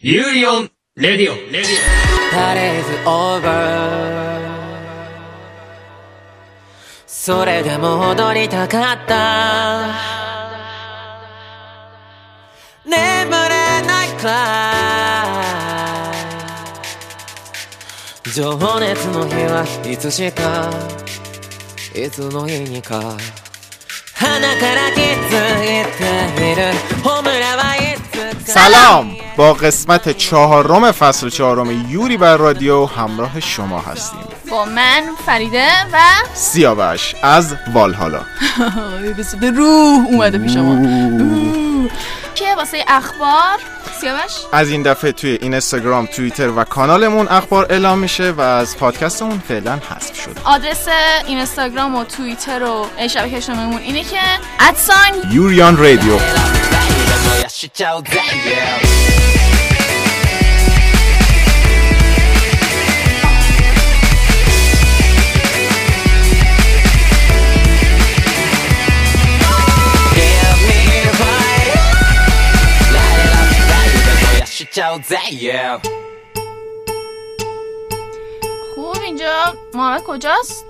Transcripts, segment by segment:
ユーリオン、レディオ。ン、レディオン。パレーズオーバー。それでも踊りたかった。眠れないくらい情熱の日はいつしか。いつの日にか。鼻から気づいている。ホムラはいつか سلام. با قسمت چهارم فصل چهارم یوری بر رادیو همراه شما هستیم. با من فریده و سیاوش از والهالا. به روح اومده پیش ما. اوه. که واسه اخبار سیاوش؟ از این دفعه توی اینستاگرام توییتر و کانالمون اخبار اعلام میشه و از پادکستمون فعلا حذف شده. آدرس اینستاگرام و توییتر و شبکه اجتماعیمون اینه که ادسان یوریان رادیو. しちゃうぜ Give me the fire ライラライ燃やしちゃうぜ yeah خوب اینجا محمد کجاست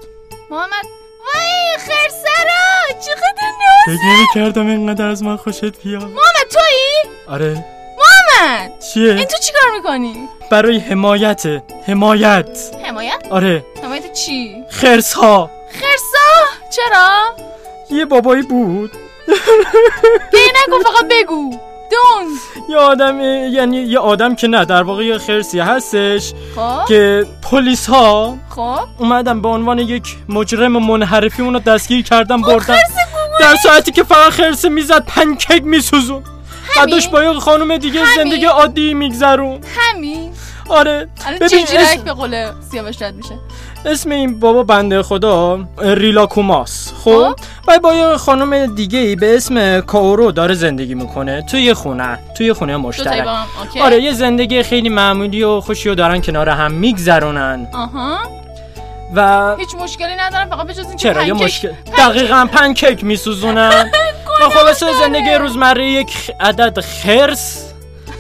محمد وای خرسرا چقدر ناز فکر کردم اینقدر از من خوشت بیاد. محمد تویی؟ آره. محمد چیه؟ این تو چیکار می‌کنی؟ برای حمایت حمایت. حمایت؟ آره. حمایت چی؟ خرس ها خرسا چرا؟ یه بابایی بود. به نگو فقط بگو. دون. یه آدم یعنی یه آدم که نه در واقع یه خرسی هستش خب. که پلیس ها خب. اومدن به عنوان یک مجرم منحرفی اونو دستگیر کردن بردن. خرس گوگولی در ساعتی که فقط خرس می‌زد پنکیک میسوزون. بعدش با یه خانم دیگه همین؟ زندگی عادی میگذرون. همین. آره. ببین اسم, به قول سیاوش رد میشه؟ اسم این بابا بنده خدا ریلا کوماس. خب؟ خب. و با یه خانم دیگه ای به اسم کاورو داره زندگی می‌کنه توی یه خونه توی یه خونه دو مشترک آره یه زندگی خیلی معمولی و خوشی و دارن کنار هم میگذرونن. آها. و هیچ مشکلی ندارم فقط به جز اینکه چرا؟ یه پنکیک- مشکل دقیقا پنکیک میسوزونن. و خلاصه داره. زندگی روزمره یک عدد خرس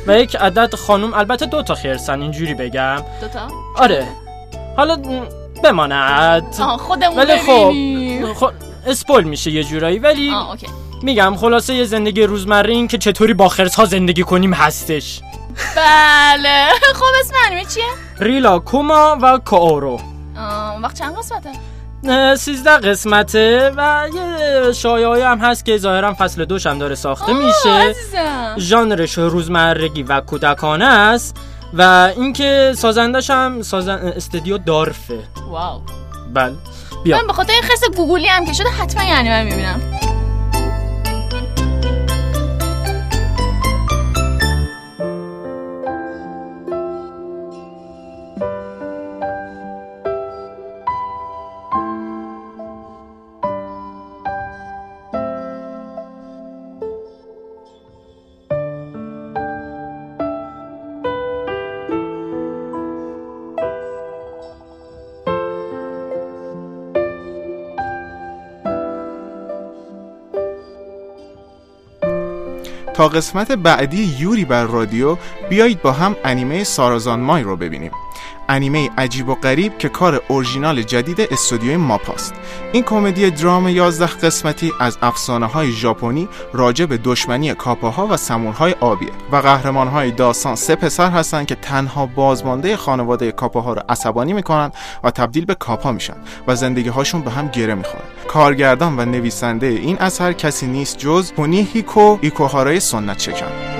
و یک عدد خانم. البته دو تا خرسن اینجوری بگم. دوتا آره. حالا بماند. خودمون ولی خب. خب اسپول میشه یه جورایی ولی اوکی. میگم خلاصه یه زندگی روزمره این که چطوری با خرس ها زندگی کنیم هستش. بله. خب اسم انیمه چیه؟ ریلا کوما و کاورو وقت چند قسمته؟ سیزده قسمته و یه شایعه هم هست که ظاهرا فصل دوش هم داره ساخته میشه. ژانرش روزمرگی و کودکانه است. و اینکه سازندش هم سازن... استودیو دارفه. واو. بله. بیا. من به خاطر این خرس گوگولی هم که شده حتما یه انیمه می‌بینم. تا قسمت بعدی یوری بر رادیو بیایید با هم انیمه سارازان مای رو ببینیم. انیمه عجیب و غریب که کار اورژینال جدید استودیوی ماپاست این کمدی درام 11 قسمتی از افسانه های ژاپنی راجع به دشمنی کاپاها و سمورهای آبیه و قهرمان های داستان سه پسر هستند که تنها بازمانده خانواده کاپاها رو عصبانی می‌کنن و تبدیل به کاپا میشن و زندگی هاشون به هم گره می‌خوره کارگردان و نویسنده این اثر کسی نیست جز هونیهیکو ایکوهارای سنت شکن.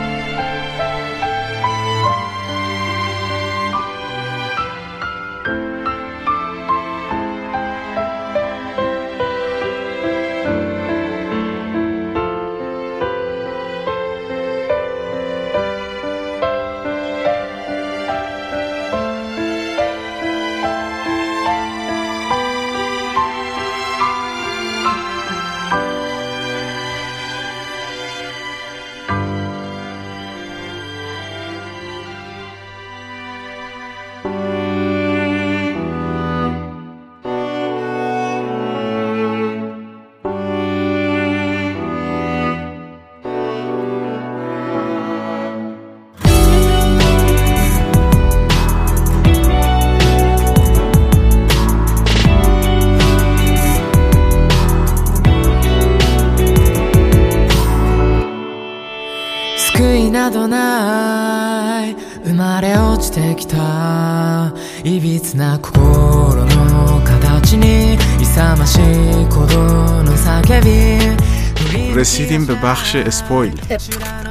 بخش اسپویل.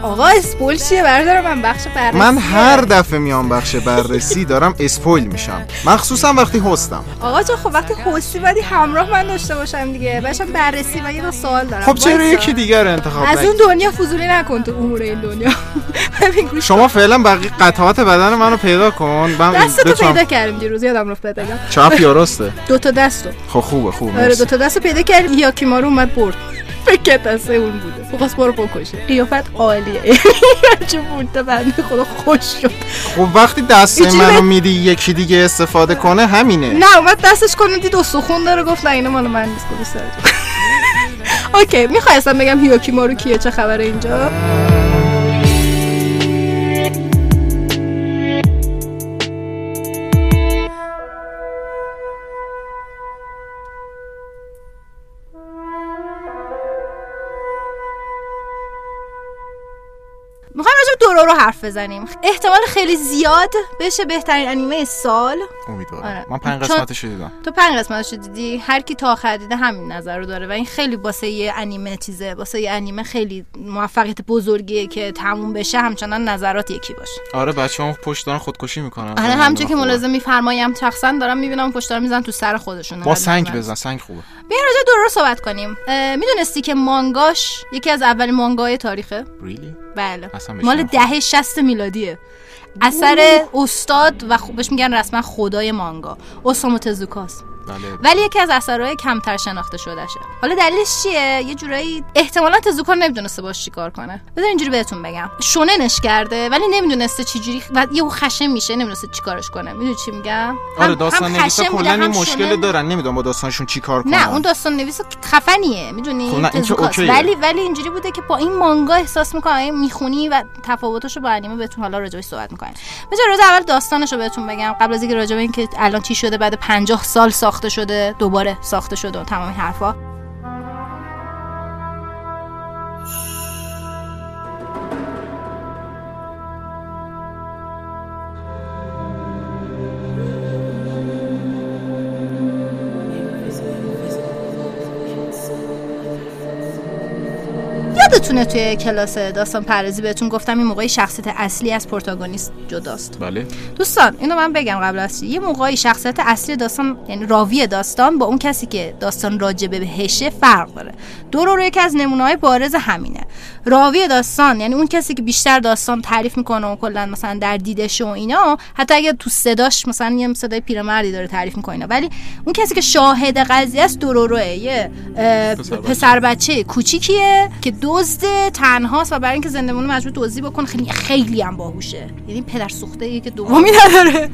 آقا اسپول چیه؟ بردارم من بخش بررسی. من هر دفعه میام بخش بررسی دارم اسپویل میشم. مخصوصا وقتی هستم. آقا جا خب وقتی خوستی باید همراه من داشته باشم دیگه. باشم بررسی من یه دو سوال دارم. خب چرا. یکی دیگر رو انتخاب از؟ اون دنیا فضولی نکن تو امور این دنیا. شما فعلا بقیه قطعات بدن منو پیدا کن. من دست تو پیدا کردیم دیروز یادم رفت بگم. چپ یا راسته؟ دو تا دستو. خب خوبه خوبه آره. دو تا دستو پیدا کردیم. یاکیمارو اومد برد. فکر دسته اون بوده. بخواست برو بکشه قیافت عالیه. چه بوده بنده خدا خوش شد. خب وقتی دست منو میدی یکی دیگه استفاده کنه همینه. نه اومد دستش کنه دید استخون داره گفت نه اینه مال من نیست اوکی می‌خواستم بگم هیوکیمارو کیه؟ چه خبره اینجا؟ دورو رو حرف بزنیم. احتمال خیلی زیاد بشه بهترین انیمه سال. امیدوارم. آره. من پنج قسمتش رو دیدم. تو پنج قسمتش رو دیدی. هر کی تا آخر دیده همین نظر رو داره. و این خیلی واسه یه انیمه چیزه. واسه یه انیمه خیلی موفقیت بزرگیه که تموم بشه. همچنان نظرات یکی باشه. آره بچه هم پشت دارن خودکشی می‌کنن. آره همچون که ملازم میفرمایم شخصا دارم می‌بینم پشت دارم میزن تو سر خودشون. با سنگ بزن سنگ خوبه. بیا راجع دورو صحبت کنیم. می‌دونستی که مانگاش یکی از اولین مانگای تاریخه؟ ریلی بله. مال. دهه 60 میلادیه. اثر استاد و خ- بهش میگن رسما خدای مانگا. اوسامو تزوکاست. ولی یکی از اثرهای کمتر شناخته شدهشه حالا دلیلش چیه؟ یه جورایی احتمالا تزوکا نمی‌دونسته باش چیکار کنه. بذار اینجوری بهتون بگم. شوننش کرده ولی نمی‌دونسته چجوری و یه خشم میشه نمی‌دونسته چیکارش کنه. می‌دونی چی میگم؟ آره داستان نویسا کلا این مشکل. دارن. نمی‌دونم با داستانشون چی کار کنن. نه اون داستان نویس خفنیه. می‌دونی؟ خب. ولی ولی اینجوری بوده که با این مانگا احساس می‌کنه می‌خونی و تفاوتاشو با انیمه بهتون حالا راجعش صحبت می‌کنیم. بذار روز اول داستانشو بهتون بگم. قبل از اینکه راجع به اینکه الان چی شده بعد 50 سال ساخته شده دوباره ساخته شده و تمام حرفا. یادتونه توی کلاس داستان پردازی بهتون گفتم این موقعی شخصیت اصلی از پروتاگونیست جداست. بله. دوستان اینو من بگم قبل از. یه موقعی شخصیت اصلی داستان یعنی راوی داستان با اون کسی که داستان راجبه بهشه فرق داره. دورو رو یکی از نمونه‌های بارز همینه. راوی داستان یعنی اون کسی که بیشتر داستان تعریف می‌کنه و کلا مثلا در دیدش و اینا حتی اگه تو صداش مثلا یه صدای پیرمردی داره تعریف می‌کنه ولی اون کسی که شاهد قضیه است دوروروه یه اه، پسر بچه. پسر بچه کوچیکیه که دزد تنهاست و برای اینکه زندگی مجبور دزدی بکنه خیلی خیلی هم باهوشه. یعنی پدر سوخته که دومی نداره.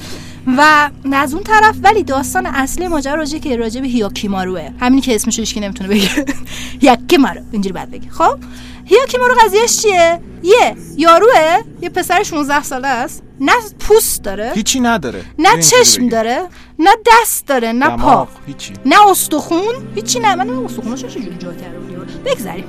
و از اون طرف ولی داستان اصلی ماجرا راجع که راجع به هیاکیماروه. همینی که اسمش رو هیچکی نمی‌تونه بگه. هیاکیمارو اینجوری بعد بگه. خب؟ هیاکیمارو قضیهش چیه؟ یه یاروه یه پسر 16 ساله است. نه پوست داره. هیچی نداره. نه اینجوری چشم. داره. نه دست داره. نه پا. نه استخون. هیچی نه. من استخونش چجوری جا بگذریم.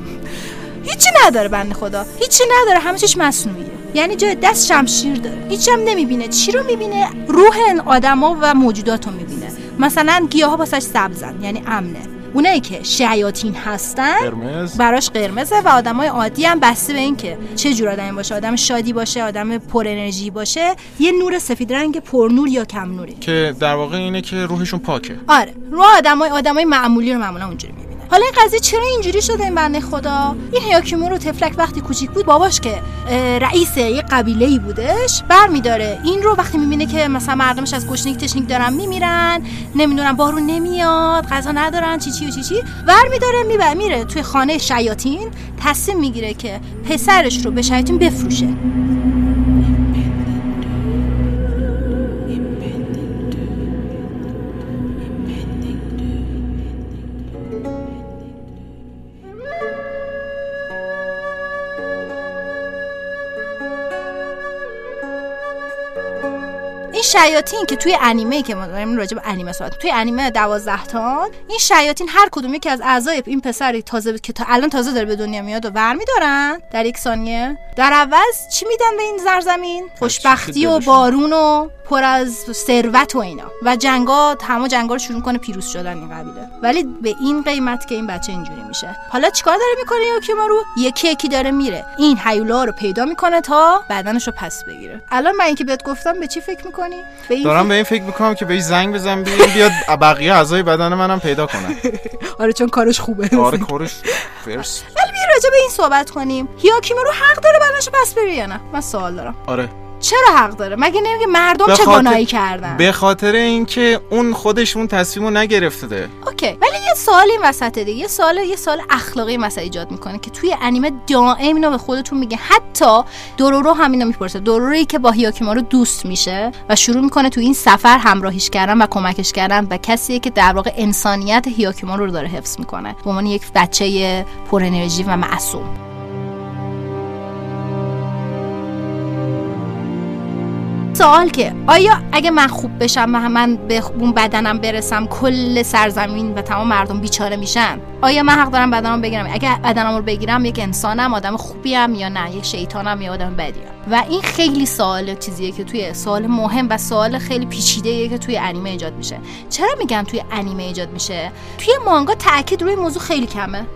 هیچی نداره بنده خدا. هیچی نداره همه چیش مصنوعیه یعنی جای دست شمشیر داره. هیچی هم نمی‌بینه. چی رو می‌بینه؟ روح آدما و موجودات رو می‌بینه. مثلا گیاه ها واسش سبزن یعنی امنه. اونایی که شیاطین هستن قرمز. براش قرمزه و آدمای عادی هم بسته به اینکه چه جور آدمی باشه. آدم شادی باشه آدم پر انرژی باشه. یه نور سفید رنگ پرنور یا کم نوری. که در واقع اینه که روحشون پاکه. آره. رو آدمای آدمای معمولی رو معمولا اونجوری حالا این قضیه چرا اینجوری شده این بنده خدا؟ این هیاکیمورو تفلک وقتی کوچیک بود باباش که رئیس یه قبیله ای بودش برمیداره. این رو وقتی می‌بینه که مثلا مردمش از گشنگی تشنگی دارن میمیرن نمی‌دونم بارون نمیاد غذا ندارن چی چی و چی چی برمیداره می‌بره میره توی خانه شیاطین تصمیم می‌گیره که پسرش رو به شیاطین بفروشه. شیاطین که توی انیمه که ما داریم راجع به انیمه صحبت توی انیمه 12 تا این شیاطین هر کدوم یکی از اعضای این پسری تازه که تا الان تازه داره به دنیا میاد و برمیدارن در یک ثانیه در عوض چی میدن به این زرزمین؟ خوشبختی و. بارون و پر از ثروت و اینا. و جنگا همه جنگا رو شروع کنه پیروز شدن این قبیله. ولی به این قیمت که این بچه اینجوری میشه. حالا چیکار داره می‌کنه یوکیمارو یکی یکی داره میره. این هیولا رو پیدا می‌کنه تا بدنش رو پس بگیره. الان من اینکه بهت گفتم به چی فکر می‌کنی؟ به این دارم به این فکر می‌کنم که بهش زنگ بزنم بیاد بیاد بقیه اعضای بدن منم پیدا کنن. آره چون کارش خوبه. آره کارش فرست ولی بیا راجع به این صحبت کنیم. هیاکیمارو حق داره بدنش رو پس بگیره یا نه؟ من سوال دارم. آره. چرا حق داره؟ مگه نمیگه مردم به چه گناهی کردن؟ به خاطر اینکه اون خودش اون تصمیم رو نگرفته اوکی ولی یه سوال این وسط دیگه. یه سوال یه سوال اخلاقی مثلا ایجاد می‌کنه که توی انیمه دائم اینو به خودتون میگه. حتی دورورو هم اینو می‌پرسه. دورورویی که با هیاکیمارو دوست میشه و شروع می‌کنه تو این سفر همراهیش کردن و کمکش کردن و کسیه که در واقع انسانیت هیاکیمارو رو داره حفظ می‌کنه. به عنوان یک بچه پر انرژی و معصوم. سوال که آیا اگه من خوب بشم و من به اون بدنم برسم کل سرزمین و تمام مردم بیچاره میشن؟ آیا من حق دارم بدنم بگیرم؟ اگه بدنم رو بگیرم یک انسانم آدم خوبیم یا نه؟ یک شیطانم یا آدم بدیم و این خیلی سوال چیزیه که توی سوال مهم و سوال خیلی پیچیده که توی انیمه ایجاد میشه. چرا میگم توی انیمه ایجاد میشه؟ توی مانگا تاکید روی موضوع خیلی کمه.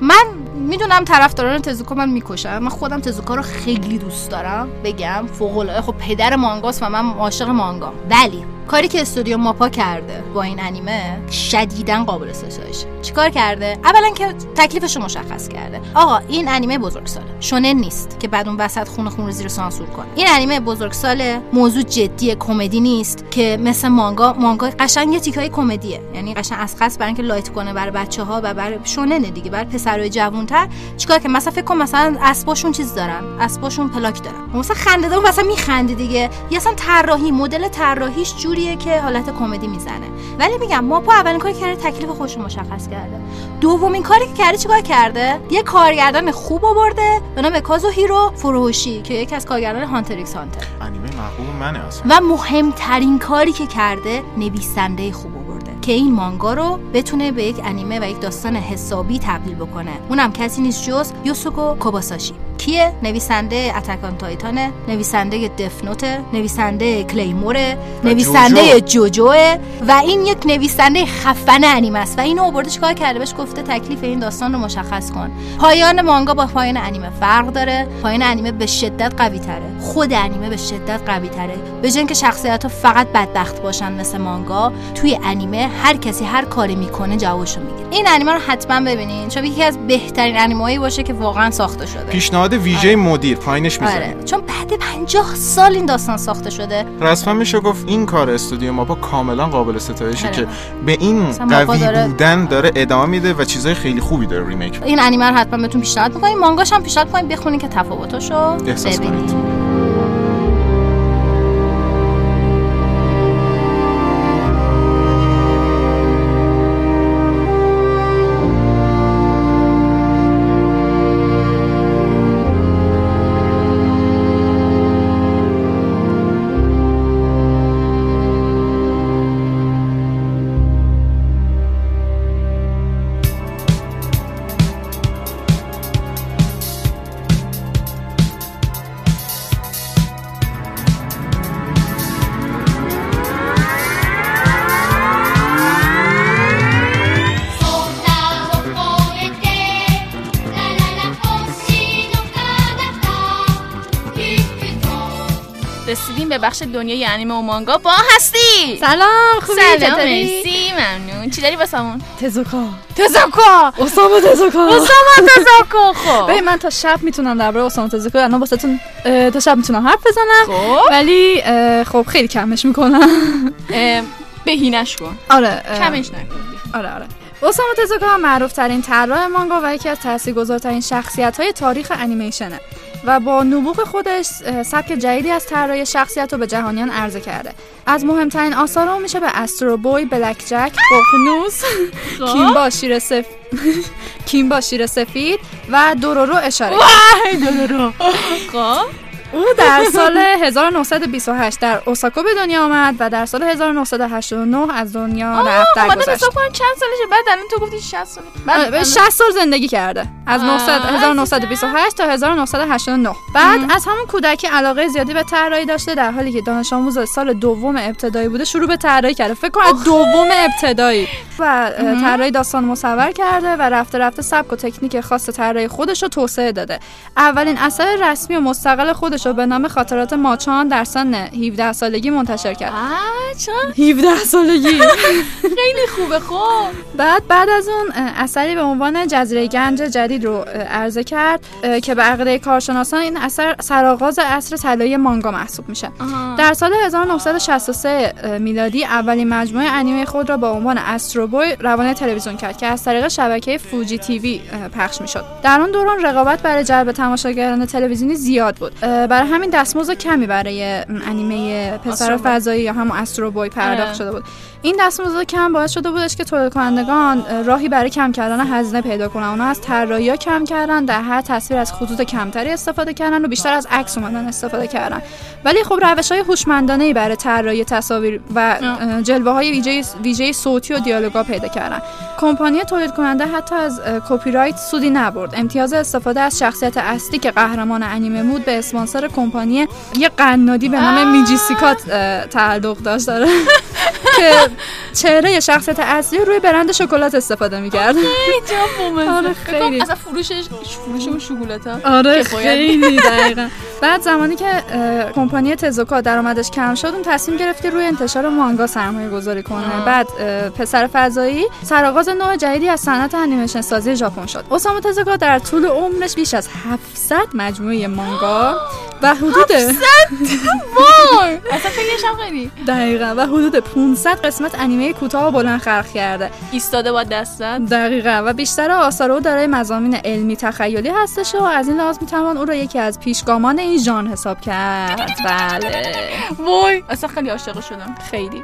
من می‌دونم طرفداران تزوکا من می‌کشم من خودم تزوکا رو خیلی دوست دارم. بگم فوق العاده. خب پدر مانگاست و من عاشق مانگا ولی کاری که استودیو ماپا کرده با این انیمه شدیدا قابل ستایشه چیکار کرده؟ اولا که تکلیفش رو مشخص کرده. آقا این انیمه بزرگساله شونن نیست که بعد اون وسط خون خون رو زیر سانسور کن این انیمه بزرگساله موضوع جدی کمدی نیست که مثل مانگا مانگا قشنگ یه تیکای کمدیه. یعنی قشنگ از قصد برای اینکه لایت کنه برای بچه ها و برای شوننه دیگه برای پسرای جوانتر. چیکار که مثلا فکر کن مثلا اسباشون چیز دارن. اسباشون پلاک دارن. مثلا خنده دار مثلا میخنده دیگه. یا اصلا طراحی مدل طراحیش جوریه که حالت کمدی می‌زنه. ولی میگم ماپا اولین کاری کرده تکلیف خودش رو مشخص کرده. دومین کاری که کرده چیکار کرده؟ یه کارگردان خوب آورده به نام کازو هیرو فوروهاشی که یکی از کارگردان Hunter x Hunter. انیمه محبوب منه اصلا و مهمترین کاری که کرده نویسنده خوب آورده. که این مانگا رو بتونه به یک انیمه و یک داستان حسابی تبدیل بکنه. اونم کسی نیست جز یاسوکو کوبایاشی. کیه؟ نویسنده اتکان تایتانه نویسنده دفنوته نویسنده کلیموره نویسنده جوجوه و این یک نویسنده خفن انیمه است. و اینو آورده چیکار کرده؟ بهش گفته تکلیف این داستان رو مشخص کن. پایان مانگا با پایان انیمه فرق داره. پایان انیمه به شدت قوی تره. خود انیمه به شدت قوی تره. به جای اینکه شخصیت ها فقط بدبخت باشن مثل مانگا توی انیمه هر کسی هر کاری می‌کنه جوابشو می‌گیره. این انیمه رو حتما ببینین چون یکی از بهترین انیمه‌ای باشه که واقعا ساخته شده. پیشنهاد ویژه مدیر پایینش می‌زنه. آره. چون بعد 50 سال این داستان ساخته شده. رسما میشه گفت این کار استودیو ماپا کاملا قابل ستایشه آره. که به این قوی داره- بودن داره ادامه میده و چیزای خیلی خوبی داره ریمیک. این انیمه رو حتما بهتون پیشنهاد می‌کنیم. مانگاش هم پیشنهاد کنیم. بخونین که تفاوتاشو ببینید بخش دنیای انیمه و مانگا با هستی. سلام خوبی؟ سلام؟ مرسی ممنون. چی داری واسمون؟ تزوکا. تزاکا اسامه تزوکا. واسمون تزاکا خب. ببین من تا شب می‌تونم درباره اسامه تزوکا الان واسهتون تا شب می‌تونم حرف بزنم. خب. ولی خب خیلی کمش می‌کنم. بهینش کن. آره کمش نکن. آره آره. اسامه تزوکا معروف ترین طراح مانگا و یکی از تاثیرگذارترین شخصیت های تاریخ انیمیشنه. و با نبوغ خودش سبک جدیدی از طراحی شخصیت رو به جهانیان عرضه کرده. از مهمترین آثار اون میشه به استرو بوی بلک جک ققنوس کیمبا شیر سف... کیمبا شیر سفید و دورورو اشاره دورو خب. او در سال 1928 در اوساکا به دنیا آمد و در سال 1989 از دنیا رفت درگذشت حساب کنم چند سالشه. بعد الان تو گفتی 60 سال. آره، به 60 سال زندگی کرده. از 900 1928 تا 1989 بعد از همون کودکی علاقه زیادی به طراحی داشته در حالی که دانش آموز سال دوم ابتدایی بوده شروع به طراحی کرده. فکر کن از دوم ابتدایی. و طراحی داستان مصور کرده و رفته رفته سبک و تکنیک خاص طراحی خودش رو توسعه داده. اولین اثر رسمی و مستقل خودش رو به نام خاطرات ماچان در سن 17 سالگی منتشر کرد. چقدر 17 سالگی. خیلی خوبه خب. بعد بعد از اون اثری به عنوان جزیره گنج جدید رو عرضه کرد که به عقیده کارشناسان این اثر سرآغاز عصر طلایی مانگا محسوب میشه. در سال 1963 اه، میلادی اولین مجموعه انیمه خود را با عنوان استرو بوی روانه تلویزیون کرد که از طریق شبکه فوجی تیوی پخش می‌شد. در آن دوران رقابت برای جلب تماشاگران تلویزیونی زیاد بود. برای همین دستمزد کمی برای انیمه پسر. فضایی یا همون استرو بوی پرداخت آره. شده بود این دستمزد کم باعث شده بودش که تولید کنندگان اه، راهی برای کم کردن هزینه پیدا کنن. اونا از طراحی کم کردن در هر تصویر از خطوط کمتری استفاده کردن و بیشتر از عکس اومدن استفاده کردن. ولی خب روش های هوشمندانه برای طراحی تصاویر و جلوه های ویژه ویژه صوتی و دیالوگا پیدا کردن. کمپانی تولید کننده حتی از کپی رایت سودی نبرد. امتیاز استفاده از شخصیت اصلی که قهرمان انیمه بود به اسپانسر کمپانی یه قنادی به نام میجیسیکات تعلق داشت. داره Yeah. چهره شخصیت اصلی روی برند شکلات استفاده می‌کرد. آره، خیلی. اصلا فروشش فروش اون شکلات آره خیلی دقیقا. بعد زمانی که کمپانی تزوکا درآمدش کم شد اون تصمیم گرفت که روی انتشار مانگا سرمایه گذاری کنه. بعد پسر فضایی سرآغاز نوع جدیدی از صنعت انیمیشن سازی ژاپن شد. اوسامو تزوکا در طول عمرش بیش از 700 مجموعه مانگا و حدود وای! اصلا خیلی دقیقا. و حدود 500 قسمت انیمه کوتاه و بلند خلق کرده. ایستاده با دستت؟ دقیقا. و بیشتر آثار او دارای مزامین علمی تخیلی هستش و از این لحاظ می‌توان او را یکی از پیشگامان این ژانر حساب کرد. بله. وای. اصلا خیلی عاشق شدم. خیلی.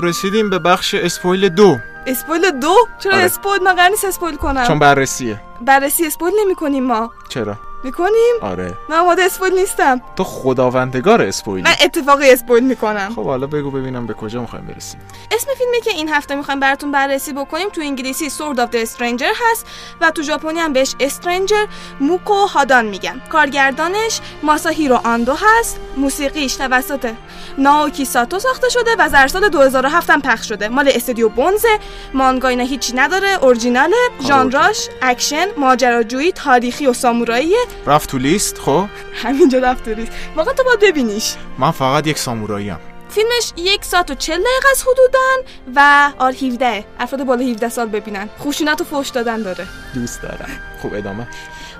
خب رسیدیم به بخش spoil دو. spoil دو؟ چرا آره. spoil؟ من قرار نیست spoil کنم. چون بررسیه. بررسی spoil نمی کنیم ما. چرا؟ می‌کنیم؟ آره. من آماده spoil نیستم. تو خداوندگار spoil ی. من اتفاقی spoil می‌کنم. خب حالا بگو ببینم به کجا می‌خوایم برسیم. اسم فیلمی که این هفته می‌خوایم براتون بررسی بکنیم تو انگلیسی Sword of the Stranger هست و تو ژاپنی هم بهش استرنجر موکو هادان میگن. کارگردانش ماساهیرو آندو هست. موسیقیش توسط ناوکی ساتو ساخته شده و در سال 2007 هم پخش شده. مال استودیو بونزه. مانگا اینا هیچی نداره. اورجیناله. ژانراش اکشن ماجراجویی تاریخی و ساموراییه رفت تو لیست خب؟ همینجا رفت تو ریز. واقعا تو باید ببینیش. من فقط یک سامورایی فیلمش یک ساعت و چل دقیقه است حدودن و R 17 افراد بالا 17 سال ببینن. خشونت و فوش دادن داره. دوست دارم. خب ادامه.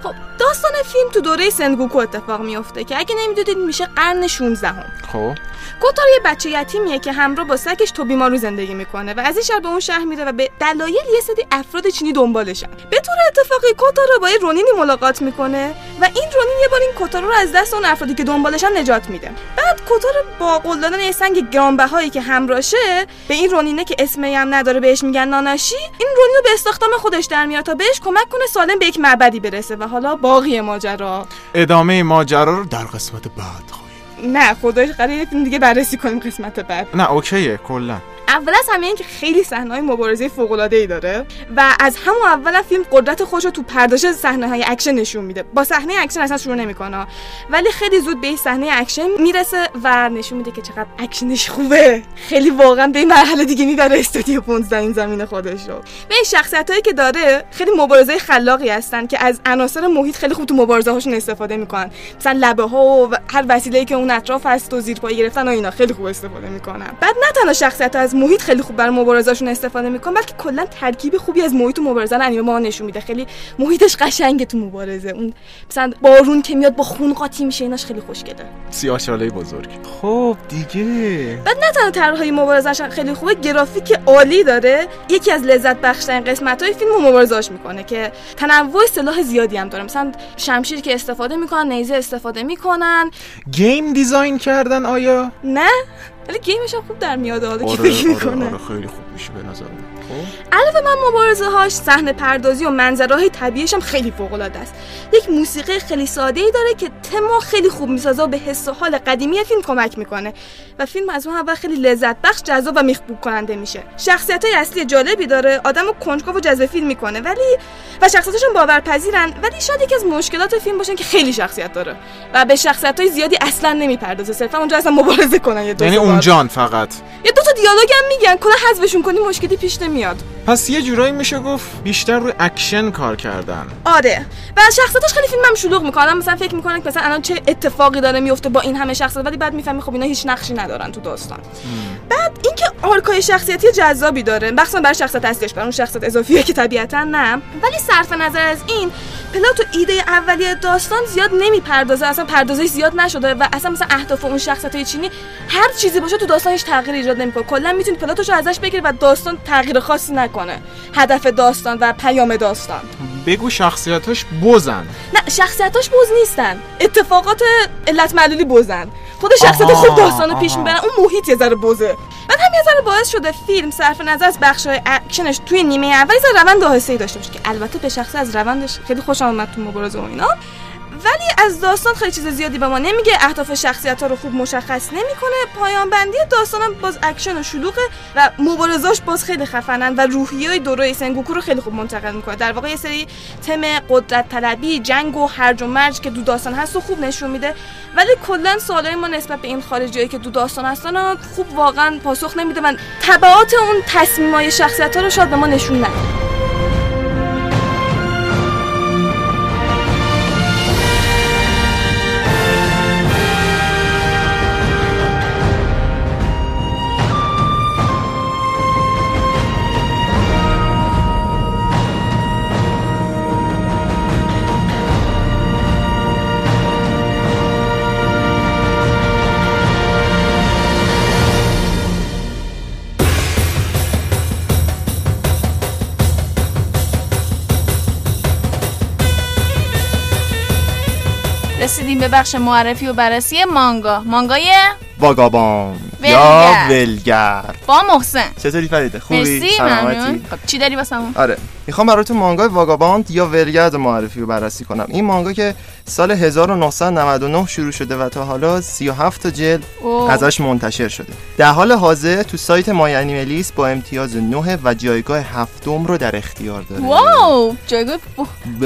خب داستان فیلم تو دوره سنگوکو اتفاق میفته که اگه نمی‌دونید میشه قرن 16 هم. خب. کوتارو یه بچه یتیمیه که همراه با سگش توبیمارو زندگی می‌کنه و از این شهر به اون شهر میره و به دلایل یه سری افراد چینی دنبالشن به طور اتفاقی کوتارو با یه رونینی ملاقات می‌کنه و این رونین یه بار این کوتارو رو از دست اون افرادی که دنبالشن نجات میده. بعد کوتارو با قول دادن یه سنگ گرانبهایی که همراشه به این رونینه که اسمی هم نداره بهش میگن ناناشی این رونین رو به استخدام خودش در میاره تا بهش کمک کنه سالم به یک معبدی برسه و حالا باقی ماجرا. ادامه ماجرا رو در قسمت بعد خواهیم. نه خدایش قراره دیگه بررسی کنیم قسمت بعد. نه OK یه کلا. اول از همه این که خیلی صحنه‌های مبارزه فوق‌العاده‌ای داره و از همون اول فیلم قدرت خودش رو تو پردازش صحنه‌های اکشن نشون میده. با صحنه اکشن اصلا شروع نمی‌کنه. ولی خیلی زود به صحنه اکشن می‌رسه و نشون میده که چقدر اکشنش خوبه. خیلی واقعا به این مرحله دیگه می‌بره استودیو 15 این زمین خودش رو. به این شخصیتایی که داره خیلی مبارزه خلاقی هستن که از عناصر محیط خیلی خوب تو مبارزه هاشون استفاده می‌کنن. مثلا لبه ها و هر وسیله‌ای که اون اطراف هست و زیر پای گرفتن و اینا خیلی خوب استفاده می‌کنن. بعد نه تنها شخصیت از محیط خیلی خوب برای مبارزاشون استفاده می‌کنن بلکه کلا ترکیب خوبی از محیط و مبارزه رو انیمه ما نشون میده. خیلی محیطش قشنگه تو مبارزه. اون مثلا بارون که میاد با خون قاطی میشه ایناش خیلی خوشگله. سیاه‌چاله بزرگ. خب دیگه. بعد نه تنها طرحهای مبارزش خیلی خوبه گرافیک عالی داره. یکی از لذت بخشترین قسمت های فیلم مبارزاش می‌کنه که تنوع سلاح زیادی هم داره. مثلا شمشیر که استفاده می‌کنن نیزه استفاده می‌کنن. game design کردن آیا؟ نه. ولی game ش هم خوب در میاد حالا که آره فکر آره آره خیلی خوب میشه به نظر من علاوه بر مبارزه هاش صحنه پردازی و منظره های طبیعیش هم خیلی فوق العاده است. یک موسیقی خیلی ساده ای داره که تما خیلی خوب می‌سازه و به حس و حال قدیمی فیلم کمک می‌کنه. و فیلم از اون اول خیلی لذت بخش جذاب و میخکوب کننده میشه. شخصیت های اصلی جالبی داره آدم رو کنجکاو و جذب فیلم می‌کنه. ولی و شخصیتاشون باورپذیرن ولی شاید یکی از مشکلات فیلم باشه که خیلی شخصیت داره. و به شخصیت های زیادی اصلا نمی‌پردازه. صرفا اونجا اصلا مبارزه کنن یه دو یعنی. اونجان فقط. یه دو تا دیالوگ هم میگن کلا حذفشون کنی مشکلی پیش نمیاد. پس یه جورایی میشه گفت بیشتر روی اکشن کار کردن. آره. و شخصیتش خیلی فیلم هم شلوغ می‌کنن مثلا فکر می‌کنن که مثلا الان چه اتفاقی داره میفته با این همه شخصیت ولی بعد می‌فهمی خب اینا هیچ نقشی ندارن تو داستان. بعد اینکه arc ای شخصیتی جذابی داره. مخصوصا برای شخصیت اصلیش برای اون شخصیت اضافیه که طبیعتا نه. ولی صرف نظر از این plot و ایده اولیه داستان زیاد نمی‌پردازه. اصلا پردازش زیاد نشده و اصلا مثلا اهداف اون شخصیت های چینی هر چیزی باشه تو داستان هیچ تغییر ایجاد نمی‌کنه. کلا می‌تونی plot ش رو ازش بگیری و داستان تغییر خاصی نکنه. هدف داستان و پیام داستان. بگو شخصیتاش بزن نه شخصیتاش بوز نیستن. اتفاقات علت معلولی بوزن. خود شخصیت خوب داستانو پیش. می‌برن اون محیط یه ذره بوزه. بعد هم یه ذره باعث شده فیلم صرف نظر از بخشای اکشنش توی نیمه اول یه ذره روند آهسته‌ای داشته باشه که البته به شخصه از روندش خیلی خوشم اومد تو مبارزه و اینا. ولی از داستان خیلی چیز زیادی به ما نمیگه. اهداف شخصیت ها رو خوب مشخص نمی‌کنه. پایان بندی داستان هم باز اکشن و شلوغه و مبارزاش باز خیلی خفنن و روحیه دوره سنگوکو رو خیلی خوب منتقل می‌کنه. در واقع یه سری تم قدرت طلبی جنگ و هرج و مرج که تو داستان هست و خوب نشون میده. ولی کلا سوالای ما نسبت به این خارجیایی که تو داستان هستن خوب واقعا پاسخ نمیده. و تبعات اون تصمیمای شخصیت ها رو شاید به ما نشون نده. رسیدیم به بخش معرفی و بررسی مانگا مانگای واگابان. یا ولگر. با محسن. چطوری فریده؟ خوبی؟ مرسی سلامتی؟ ممنون. خب چی داری واسمون؟ آره می‌خوام براتون مانگای واگاباند یا ولگرد معرفی و بررسی کنم. این مانگا که سال 1999 شروع شده و تا حالا 37 تا جلد. ازش منتشر شده. در حال حاضر تو سایت مای انیملیس با امتیاز 9 و جایگاه هفتم رو در اختیار داره. wow! جایگاه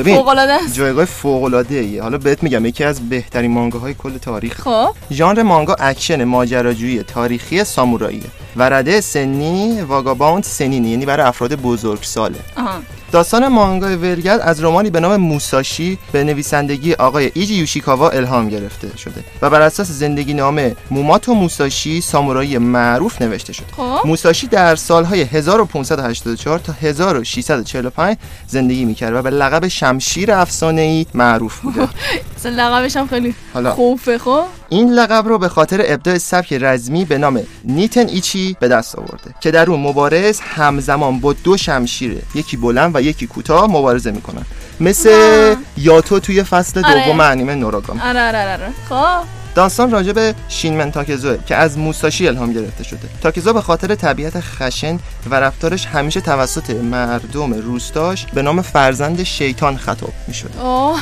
فوق العاده است. جایگاه فوق العاده حالا بهت میگم یکی از بهترین مانگاهای کل تاریخ. خب. ژانر مانگا اکشن ماجراجویی تاریخی ساموراییه. و رده سنی واگاباوند سینن یعنی برای افراد بزرگساله آها. داستان مانگای ولگرد از رمانی به نام موساشی به نویسندگی آقای ایجی یوشیکاوا الهام گرفته شده و بر اساس زندگی نامه میاموتو موساشی سامورایی معروف نوشته شده. خب. موساشی در سالهای 1584 تا 1645 زندگی می‌کرد و به لقب شمشیر افسانه‌ای معروف بوده. لقبش هم خیلی حالا خوفه خب؟ این لقب رو به خاطر ابداع سبک رزمی به نام نیتن ایچی به دست آورده که در اون مبارز همزمان با دو شمشیره یکی بلند و یکی کوتاه مبارزه می‌کنن. مثل آه. یاتو توی فصل آره. دوم انیمه نوراگام آره آره آره خب. داستان راجع به شینمن تاکزوه که از موساشی الهام گرفته شده. تاکزو به خاطر طبیعت خشن و رفتارش همیشه توسط مردم روستاش به نام فرزند شیطان خطاب می‌شده. اوه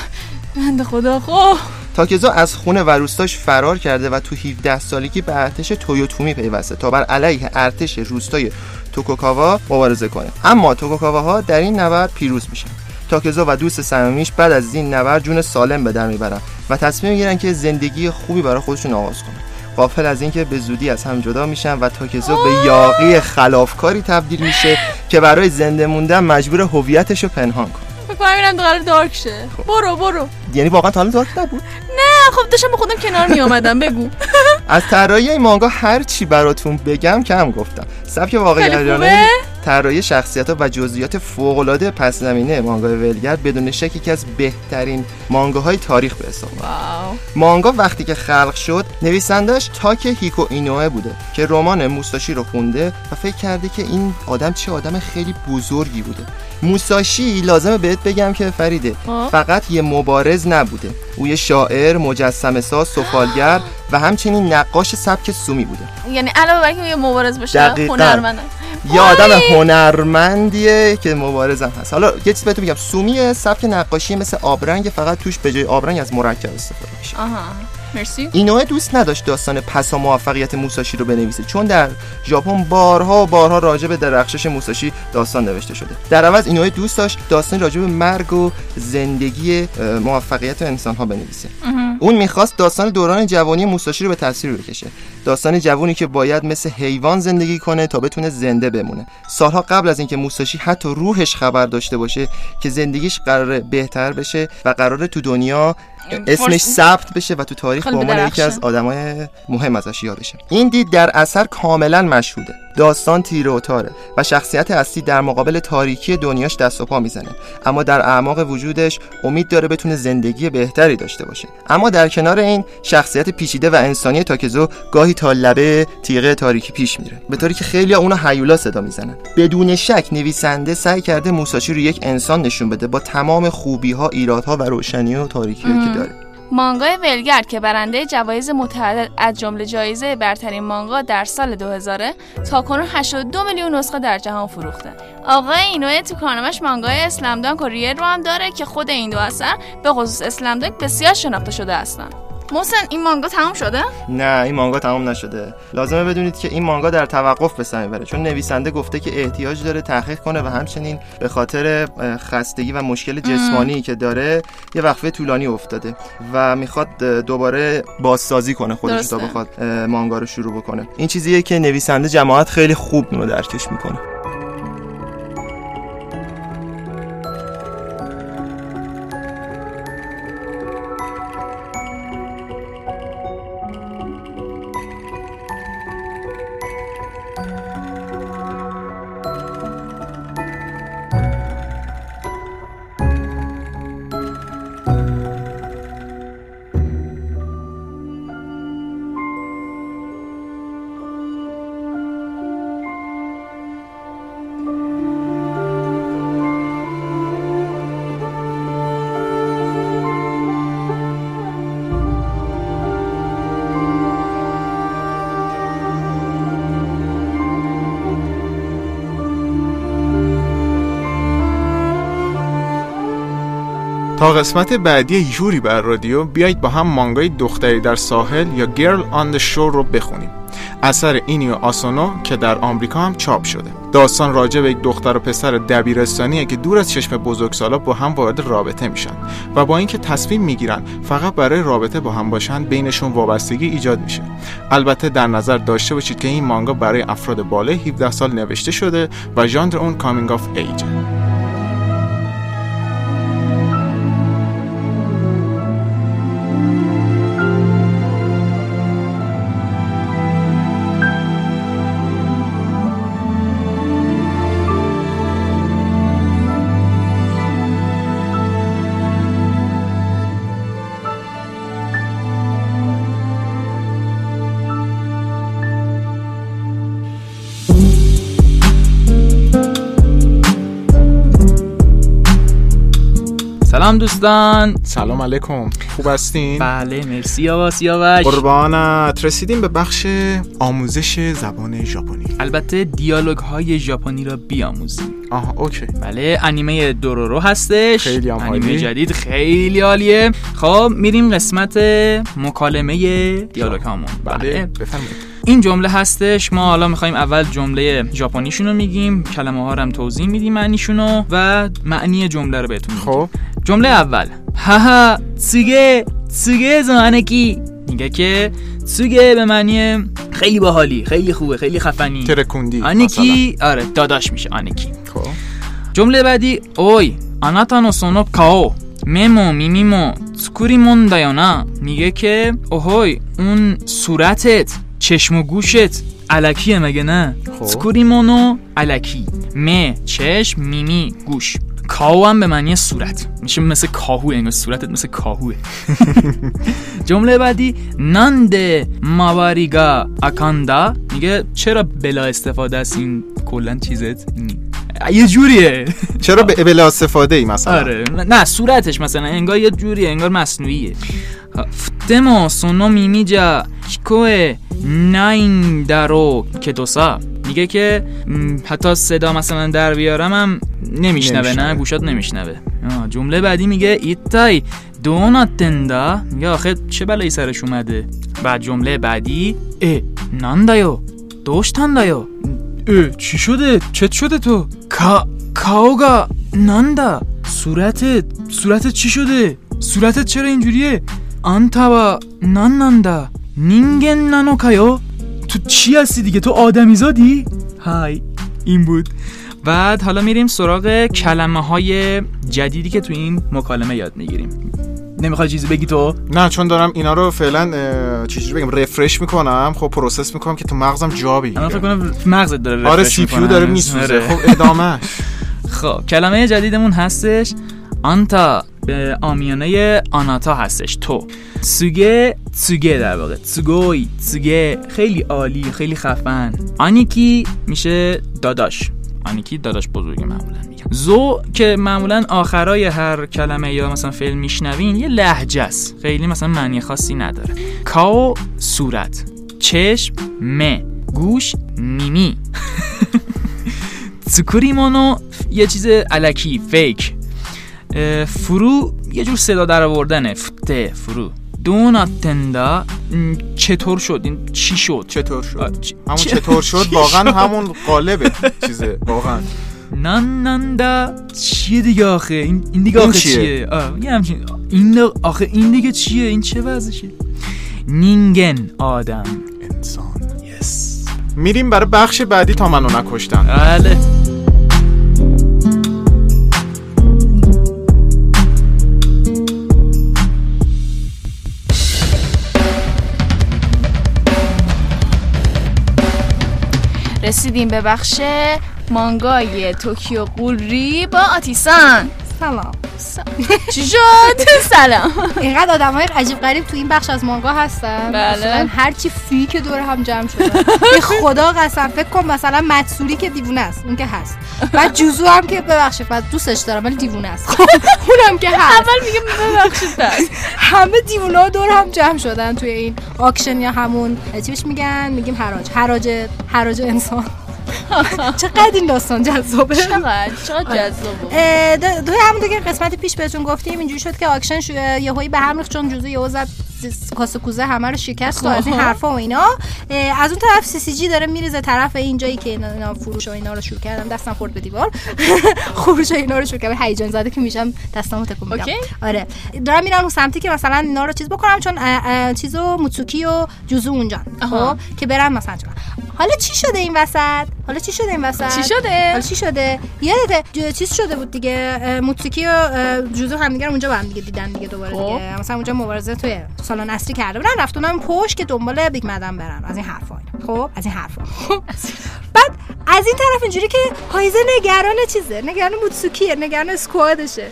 بنده خدا خب. تاکزو از خونه و روستاش فرار کرده و تو 17 سالگی به ارتش تویوتومی پیوسته تا بر علیه ارتش روستای توکوکاوا مبارزه کنه. اما توکوکاواها در این نبرد پیروز میشن. تاکزو و دوست صمیمیش بعد از این نبرد جون سالم به در می‌برن و تصمیم می‌گیرن که زندگی خوبی برای خودشون آغاز کنن. غافل از اینکه به زودی از هم جدا میشن و تاکزو به یاقی خلافکاری تبدیل میشه که برای زنده موندن مجبور هویتش رو پنهان کنه. فکر کنم اینم قرار دارک شه. برو برو. یعنی واقعا تا حالا دارک نبود؟ نه خب داشتم با خودم کنار می آمدم بگو. از طراحی این مانگا هر چی براتون بگم کم گفتم. سبک واقعی خیلی گرایانه خوبه. طراحی شخصیت ها و جزئیات فوق العاده پس زمینه مانگای ولگرد بدون شک یکی از بهترین مانگاهای تاریخ به حساب مانگا وقتی که خلق شد نویسندش تاک هیکو اینوه بوده که رمان موساشی رو خونده و فکر کرده که این آدم چه آدم خیلی بزرگی بوده. موساشی لازمه بهت بگم که فریده. آه. فقط یه مبارز نبوده. او یه شاعر مجسمه ساز سفالگر و همچنین نقاش سبک سومی بوده. یعنی علاوه بر اینکه یه مبارز باشه دقیقاً. هنرمندم یه آدم هنرمندیه که مبارزم هست. حالا یه چیز بهتون بگم. سومی سبک نقاشی مثل آبرنگ فقط توش به جای آبرنگ از مرکب استفاده میشه. آها. مرسی. اینوه دوست نداشت داستان پسا موفقیت موساشی رو بنویسه چون در ژاپن بارها و بارها راجع به درخشش موساشی داستان نوشته شده. در عوض اینوه دوست داشت داستان راجع به مرگ و زندگی موفقیت انسان ها بنویسه اون می‌خواست داستان دوران جوانی موساشی رو به تصویر بکشه. داستان جوانی که باید مثل حیوان زندگی کنه تا بتونه زنده بمونه. سالها قبل از اینکه موساشی حتی روحش خبر داشته باشه که زندگیش قراره بهتر بشه و قراره تو دنیا اسمش ثبت بشه و تو تاریخ به عنوان یکی. از آدمای مهم ازش یاد بشه این دید در اثر کاملا مشهوده داستان تیره و تاره و شخصیت اصلی در مقابل تاریکی دنیاش دست و پا می‌زنه. اما در اعماق وجودش امید داره بتونه زندگی بهتری داشته باشه. اما در کنار این شخصیت پیچیده و انسانی تاکزو گاهی تا لبه تیغه تاریکی پیش میره. به طوری که خیلی اونو هیولا صدا می‌زنن. بدون شک نویسنده سعی کرده موساشی رو یک انسان نشون بده با تمام خوبی ها ایرادها و روشنی و تاریکی که داره. مانگای ولگرد که برنده جوایز متعدد از جمله جایزه برترین مانگا در سال 2000 تا کنون 82 میلیون نسخه در جهان فروخته. آقای اینوه تو کارنامش مانگای اسلم دانک و ریر رو هم داره که خود این دو اثر به خصوص اسلم دانک بسیار شناخته شده هستن. محسن این مانگا تمام شده؟ نه این مانگا تمام نشده لازمه بدونید که این مانگا در توقف به سر می‌بره چون نویسنده گفته که احتیاج داره تحقیق کنه و همچنین به خاطر خستگی و مشکل جسمانی که داره یه وقفه طولانی افتاده و می‌خواد دوباره بازسازی کنه خودش. تا بخواد مانگا رو شروع بکنه این چیزیه که نویسنده جماعت خیلی خوب درکش می‌کنه تا قسمت بعدی یوری بر رادیو بیایید با هم مانگای دختری در ساحل یا Girl on the Shore رو بخونیم. اثر اینیو آسونو که در آمریکا هم چاپ شده. داستان راجع به یک دختر و پسر دبیرستانیه که دور از چشم بزرگسالا با هم وارد رابطه میشن و با اینکه تصمیم می‌گیرن فقط برای رابطه با هم باشن بینشون وابستگی ایجاد میشه. البته در نظر داشته باشید که این مانگا برای افراد بالای 17 سال نوشته شده و ژانر اون کامینگ آف ایجه سلام دوستان. سلام علیکم. خوب هستین؟ بله مرسی آقا سیاوش قربانت. رسیدیم به بخش آموزش زبان ژاپنی. البته دیالوگ های ژاپنی را بیاموزیم. آها اوکی. بله انیمه دورورو هستش. خیلی هم انیمه. جدید خیلی عالیه. خب میریم قسمت مکالمه دیالوگ هامون بله. بفرمایید. این جمله هستش. ما حالا می‌خوایم اول جمله ژاپنیشون رو میگیم. کلمه ها رو هم توضیح میدیم معنیشونو و معنی جمله رو بهتون خب. جمله اول. ハハ すげえ すげえじゃんか میگه که すげえ به معنی خیلی باحالی خیلی خوبه خیلی خفنی. ترکوندی 兄貴. آره داداش میشه مثلا. خب. جمله بعدی. おい あなたのその顔も目も耳も. 作りもんだよな میگه که اوهوی اون صورتت. چشم و گوشت الکیه مگه نه؟ خب. 作りもの الکی. م چشم میمی گوش. کاو هم به معنی صورت. میشه مثل کاهو انگار صورتت مثل کاهوه. جمله بعدی نانده ماواریگا اکاندا. میگه چرا بلا استفاده است این کلا چیزت؟ یه جوریه. چرا به بلا استفاده ای مثلا؟ آره. نه صورتش مثلا انگار یه جوریه انگار مصنوعیه. فتمو سونو میمی جا کیکوه ناین درو که دوسا میگه که حتی صدا مثلا در بیارم هم نمیشنوه نه. گوشات نمیشنوه. جمله بعدی میگه ایتای دوناتندا میگه آخه چه بلایی سرش اومده؟ بعد جمله بعدی اه ناندایو دوشتاندایو اه چی شده؟ چت شده تو؟ کا کاوگا ناندا صورتت صورتت چی شده؟ صورتت چرا اینجوریه؟ あんたは何なんだ 人間なのかよ تو چی هستی دیگه تو آدمیزادی های این بود بعد حالا میریم سراغ کلمه های جدیدی که تو این مکالمه یاد می‌گیریم نمی‌خوای چیزی بگی تو نه چون دارم اینا رو فعلا چجوری بگم refresh می‌کنم خب process می‌کنم که تو مغزم جا من فکر بگیره کنم مغزت داره آره refresh CPU. داره میسوزه آره. خب ادامه خب کلمه جدیدمون هستش آنتا به آمیانه آناتا هستش تو. تسوگه تسوگه در واقع. تسوگوی تسوگه خیلی عالی خیلی خفن. آنیکی میشه داداش. آنیکی داداش بزرگی معمولا میگن زو که معمولا آخرای هر کلمه یا مثلا فعل میشنوین یه لهجه است. خیلی مثلا معنی خاصی نداره. کاو صورت. چشم م گوش میمی تسوکوریمونو یه چیز علکی فیک. فرو یه جور صدا در آوردنه. فته فرو. دوناتندا چطور شد؟ این چی شد؟ چطور شد؟ چ- همون چطور شد؟ واقعا همون قالبه چیزه واقعا. نان ناندا چیه دیگه آخه؟ این, این دیگه آخه چیه؟ آه یه همچین این آخه این دیگه چیه؟ این چه وضعشه؟ نینگن آدم. انسان. یس میریم برای بخش بعدی تا منو نکشتن. بله. رسیدیم به بخش مانگای توکیو قوری با آتیسان. سلام. چی شد؟ سلام. اینقدر آدم های عجیب غریب تو این بخش از مانگا هستن. بله. مثلا هرچی freak ه دور هم جمع شدن به خدا قسم فکر کن مثلا متسوری که دیوونه است اون که هست. بعد جوزو هم که ببخشید بعد دوستش دارم ولی دیوونه است. خب اونم که هست. اول میگه ببخشید همه دیوونه ها دور هم جمع شدن توی این auction یا همون چی میگن؟ میگیم حراج. حراج حراج انسان. چقدر این داستان جذابه؟ چقدر؟ چقدر جذاب بود. اه، د- توی همون دیگه قسمت پیش بهتون گفتیم اینجوری شد که auction یهویی به هم ریخت چون جوزه یهو زد. کاسه کوزه همه رو شکست و از این حرفا و اینا. از اون طرف CCG داره میریزه طرف این جایی که اینا, اینا فروش و اینا رو شروع کردم دستم خورد به دیوار. فروش و اینا رو شروع کردم. هیجان زده که میشم دستامو تکون میدم. آره. دارم میرم اون سمتی که مثلا اینا رو چیز بکنم چون چیزو موتسوکی و جوزو اونجا. خب که برن مثلا. حالا چی شده این وسط؟ حالا چی شده این وسط؟ چی شده؟ حالا چی شده؟ یادته جو- چیز شده بود دیگه اه، موتسوکی و جوزو همدیگه اونجا با هم دیگه دیدن دیگه دوباره خب. دیگه. مثلا اونجا مبارزه توی سالن اصلی کرده بودن رفتون هم پشت که دنبال Big Madam برن. از این حرفا. خب از این حرفا. بعد از این طرف اینجوری که هایزه نگران چیزه؟ نگران موتسوکیه نگران اسکوادشه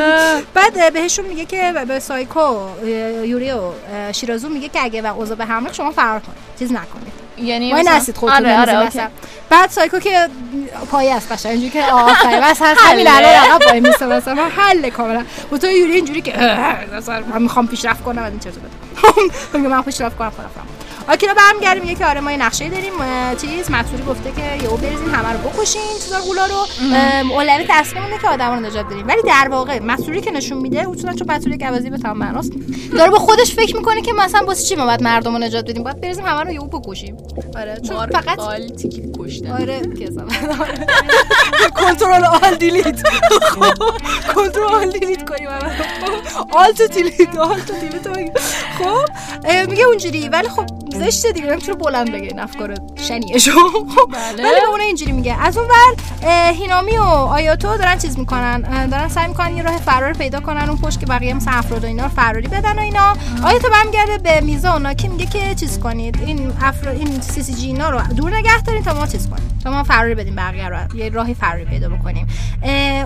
بعد بهشون میگه که به سایکو اه، یوری و اه، شیرازو میگه که اگه و اوضاع به هم ریخت شما فرار کنید. چیز نکنید. یعنی وای مثلا- نستید خودتون آره آره. وسط. بعد سایکو که پایه است قشنگ اینجوری که آفرین بس هست همین. الان عقب وای میسه مثلا حل کاملا با تو یوری اینجوری که مثلا من می‌خوام پیشرفت کنم از این چیزو بده من پیشرفت کنم خودم آکیرا برمیگردیم. میگه که آره ما یه نقشه داریم. چیز مکسوری گفته که یهو بریزین همه رو بکشین چیزا قولا رو اولویت اصلیمونه که آدما رو نجات بدیم. ولی در واقع مسئولی که نشون میده اصولا چون مسئولی گوازی به تمام معناست داره با خودش فکر می‌کنه که مثلا واسه چی ما باید مردم رو نجات بدیم؟ باید بریزیم همه رو یهو بکشیم. آره چون فقط قالتی که کشتن. آره کسا کنترل آل دیلیت. کنترل آل دیلیت کنیم delete alt delete رو بگیم. خب اه، میگه اونجوری. ولی خب زشته دیگه نمی‌تونه بلند بگه؟ این افکار شنیشو ولی به اون اینجوری میگه. از اون ور هینامی و آیاتو دارن چیز می‌کنن دارن سعی می‌کنن یه راه فرار پیدا کنن اون پشت که بقیه مثل افراد و اینا رو فراری بدن و اینا. آیاتو برمیگرده به میزا و ناکی میگه که چیز کنید این افراد این CCG اینا رو دور نگه دارین تا ما چیز کنیم. تا ما فراری بدیم بقیه رو یه راهی فراری پیدا بکنیم.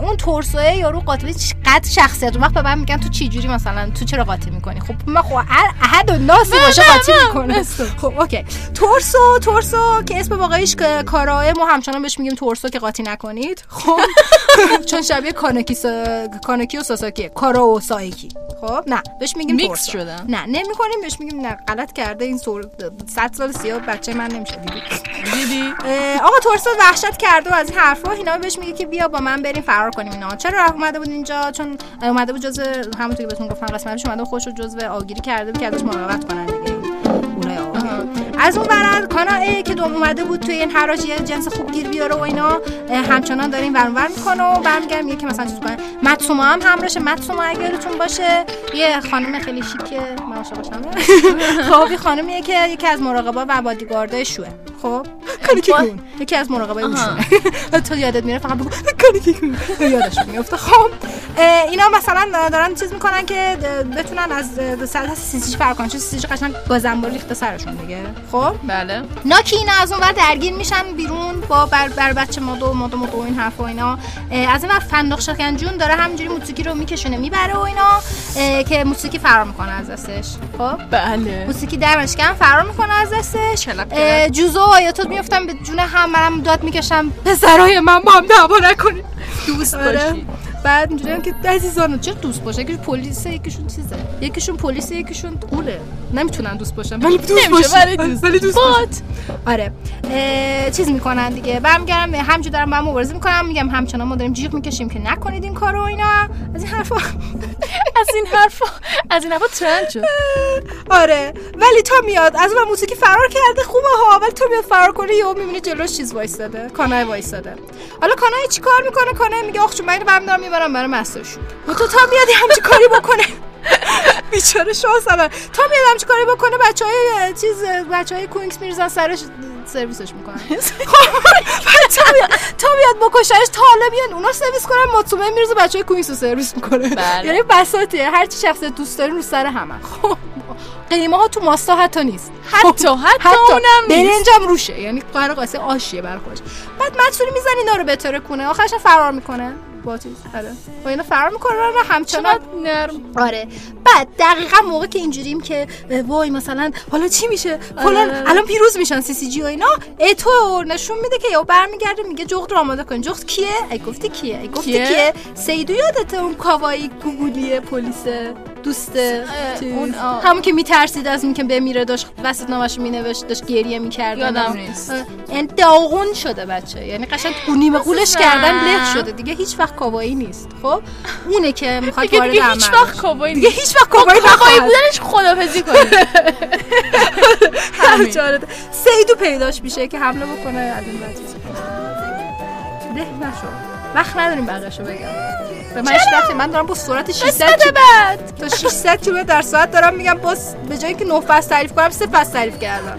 اون تورسوه یارو قاتل قد شخصیت. اون وقت به من میگن تو چی جوری مثلا تو چرا قاطی می‌کنی؟ خب من خب احد و ناسی باشه قاطی می‌کنه. خب اوکی. تورسو تورسو که اسم واقعیش که کاراه ما همچنان بهش میگیم تورسو که قاطی نکنید. خب چون شبیه کاناکی سا... کاناکی و ساساکی. کارا و سایکی. خب نه بهش میگیم میکس تورسو. شدن. نه نمی‌کنیم بهش میگیم نه غلط کرده این سور 100 سال سیاه بچه من نمیشه دیدی. دیدی؟ آقا تورسو وحشت کرده و از این حرفا اینا بهش میگه که بیا با من بریم فرار کنیم اینا. چرا اومده بود اینجا؟ چون اومده بود جزء همونطور که بهتون گفتم قسمتش اومده خودش رو جزء آگیری کرده بود که ازش مراقبت کنن دیگه. از اون ورد کانا که دوم اومده بود توی این حراج یه جنس خوب گیر بیاره و اینا همچنان داره این ور اون ور می‌کنه و برمیگره میگه که مثلا چیز کنه. ماتسوما هم همراهشه ماتسوما اگه یادتون باشه یه خانم خیلی شیکه من عاشق باشم خب یه خانمیه که یکی از مراقبا و بادیگاردای شوه. خب؟ کانیکی کون یکی از مراقبای شوه تو یادت میره فقط بگو. کانیکی کون یادش میفته خب اینا مثلا دارن چیز می‌کنن که بتونن از سطح سیسیج فرق کنن. چون سیسیج قشنگ گازنبار ریخته سرشون دیگه. خب؟ بله. ناکی اینا از اون ور درگیر میشن بیرون با بر, بر بچه مادو مادو مادو این حرف و اینا. از این ور فندق شکنجون داره همینجوری موسیقی رو میکشونه می‌بره و اینا که موسیقی فرار می‌کنه از دستش. خب؟ بله. موسیقی در مشکن فرار می‌کنه از دستش. جوزو و آیاتو میفتن به جون هم منم داد می‌کشم. پسرای من با هم دعوا نکنید. دوست آره. باشید. بعد اینجوری هم که عزیزان چه دوست باشه؟ یکیشون پلیسه یکیشون چیزه. یکیشون پلیسه یکیشون قوله نمی‌تونن دوست باشن. ولی دوست باشن. ولی دوست بات. آره. چیز می‌کنن دیگه. برمیگردم همینجور دارم با هم مبارزه می‌کنم. میگم همچنان ما داریم جیغ می‌کشیم که نکنید این کارو اینا. از این حرفا. از این حرفا. از این حرفا trend شد. آره. ولی تا میاد از اون موسیقی فرار کرده خوبه ها. ولی تا میاد فرار کنه یهو می‌بینه جلوش چیز وایساده. کانای وایساده. حالا کانای چی کار می‌کنه؟ کانای میگه آخ چون من اینو برمیدارم می‌برم برای master شون و تو تا میاد یه همچی کاری بکنه؟ بیچاره اول تا میاد همچی کاری بکنه بچه های چیز بچه های کوینکس میریزن سرش سرویسش می‌کنن. تا میاد بکشش تا حالا بیان اونا سرویس کنن مطمئن میرزه بچه های کوینکس رو سرویس می‌کنه. بله. یعنی بساطیه. هر چی شخصیت دوست دارین رو سر همه. خب قیمه ها تو ماستا حتی نیست. حتی حتی اونم نیست. برنج هم روشه. یعنی قرار قاسه آشیه بر خودش بعد مدسوری می‌زنه اینا رو بتره کنه آخرش فرار می‌کنه. با چیز آره. با اینا فرار می‌کنه و همچنان نرم. آره. بعد دقیقا موقع که اینجوریم که وای مثلا حالا چی میشه؟ فلان آره. الان پیروز میشن سی سی جی و اینا. اتو نشون میده که یا برمیگرده میگه جغد رو آماده کن جغد کیه؟ ای گفتی کیه؟ ای گفتی کیه؟ کیه؟ سیدو یادته اون کاوایی گوگولی پلیس دوست چیز؟ اون. همون که میترسید از اینکه بمیره داشت وسط نامش مینوشت داشت گریه می‌کرد یادم نیست. این داغون شده بچه یعنی قشنگ گونیم قولش کردن له شده دیگه هیچ وقت کاوایی نیست خب اونه که می‌خواد وارد دیگه هیچ. وقت کابایی دیگه هیچ وقت با کاوایی نخواهد بودنش خدافزی کنید. سیدو پیداش میشه که حمله بکنه از این. ده نشو وقت نداریم بقیه‌شو بگم. به من وقتی من دارم با سرعت 600 کیلو- بعد. تا 600 کیلومتر در ساعت دارم میگم باز به جای که 9 فصل تعریف کنم سه فصل تعریف کردم.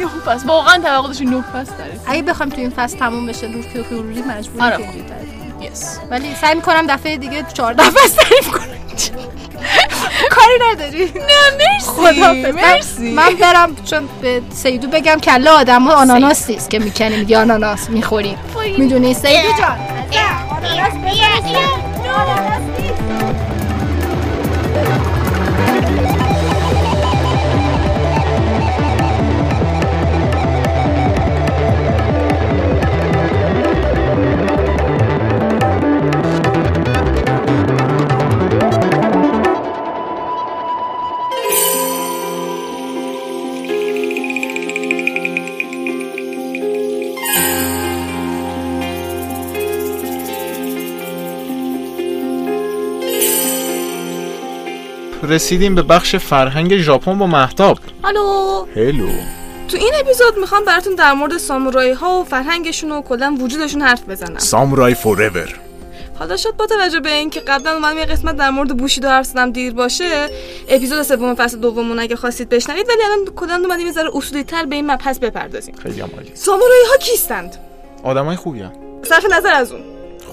نه پس واقعا توقع داشتی نه پس داریم اگه بخوام تو این فصل تموم بشه نور که حضوری مجبورم آره. تعریف. یس ولی سعی می‌کنم دفعه دیگه 14 فصل تعریف کنم. کاری نداری. نه مرسی. من- مرسی. من برم چون به سیدو بگم کله آدم آناناس نیست که می‌کنیم یا آناناس می‌خوریم. می‌دونی؟ سیدو جان. آناناس بزن. آناناس رسیدیم به بخش فرهنگ ژاپن با محتاب الو. هلو. تو این اپیزود می‌خوام براتون در مورد سامورایی ها و فرهنگشون و کلا وجودشون حرف بزنم. سامورای فورور حالا شد با توجه به اینکه قبلا اومدم یه قسمت در مورد بوشیدو حرف زدم دیر باشه اپیزود سوم فصل دومون اگه خواستید بشنوید ولی الان کلا اومدیم یه ذره اصولی تر به این مبحث بپردازیم. خیلی عالی. سامورایی ها کیستند؟ آدمای خوبی هم. صرف نظر از اون.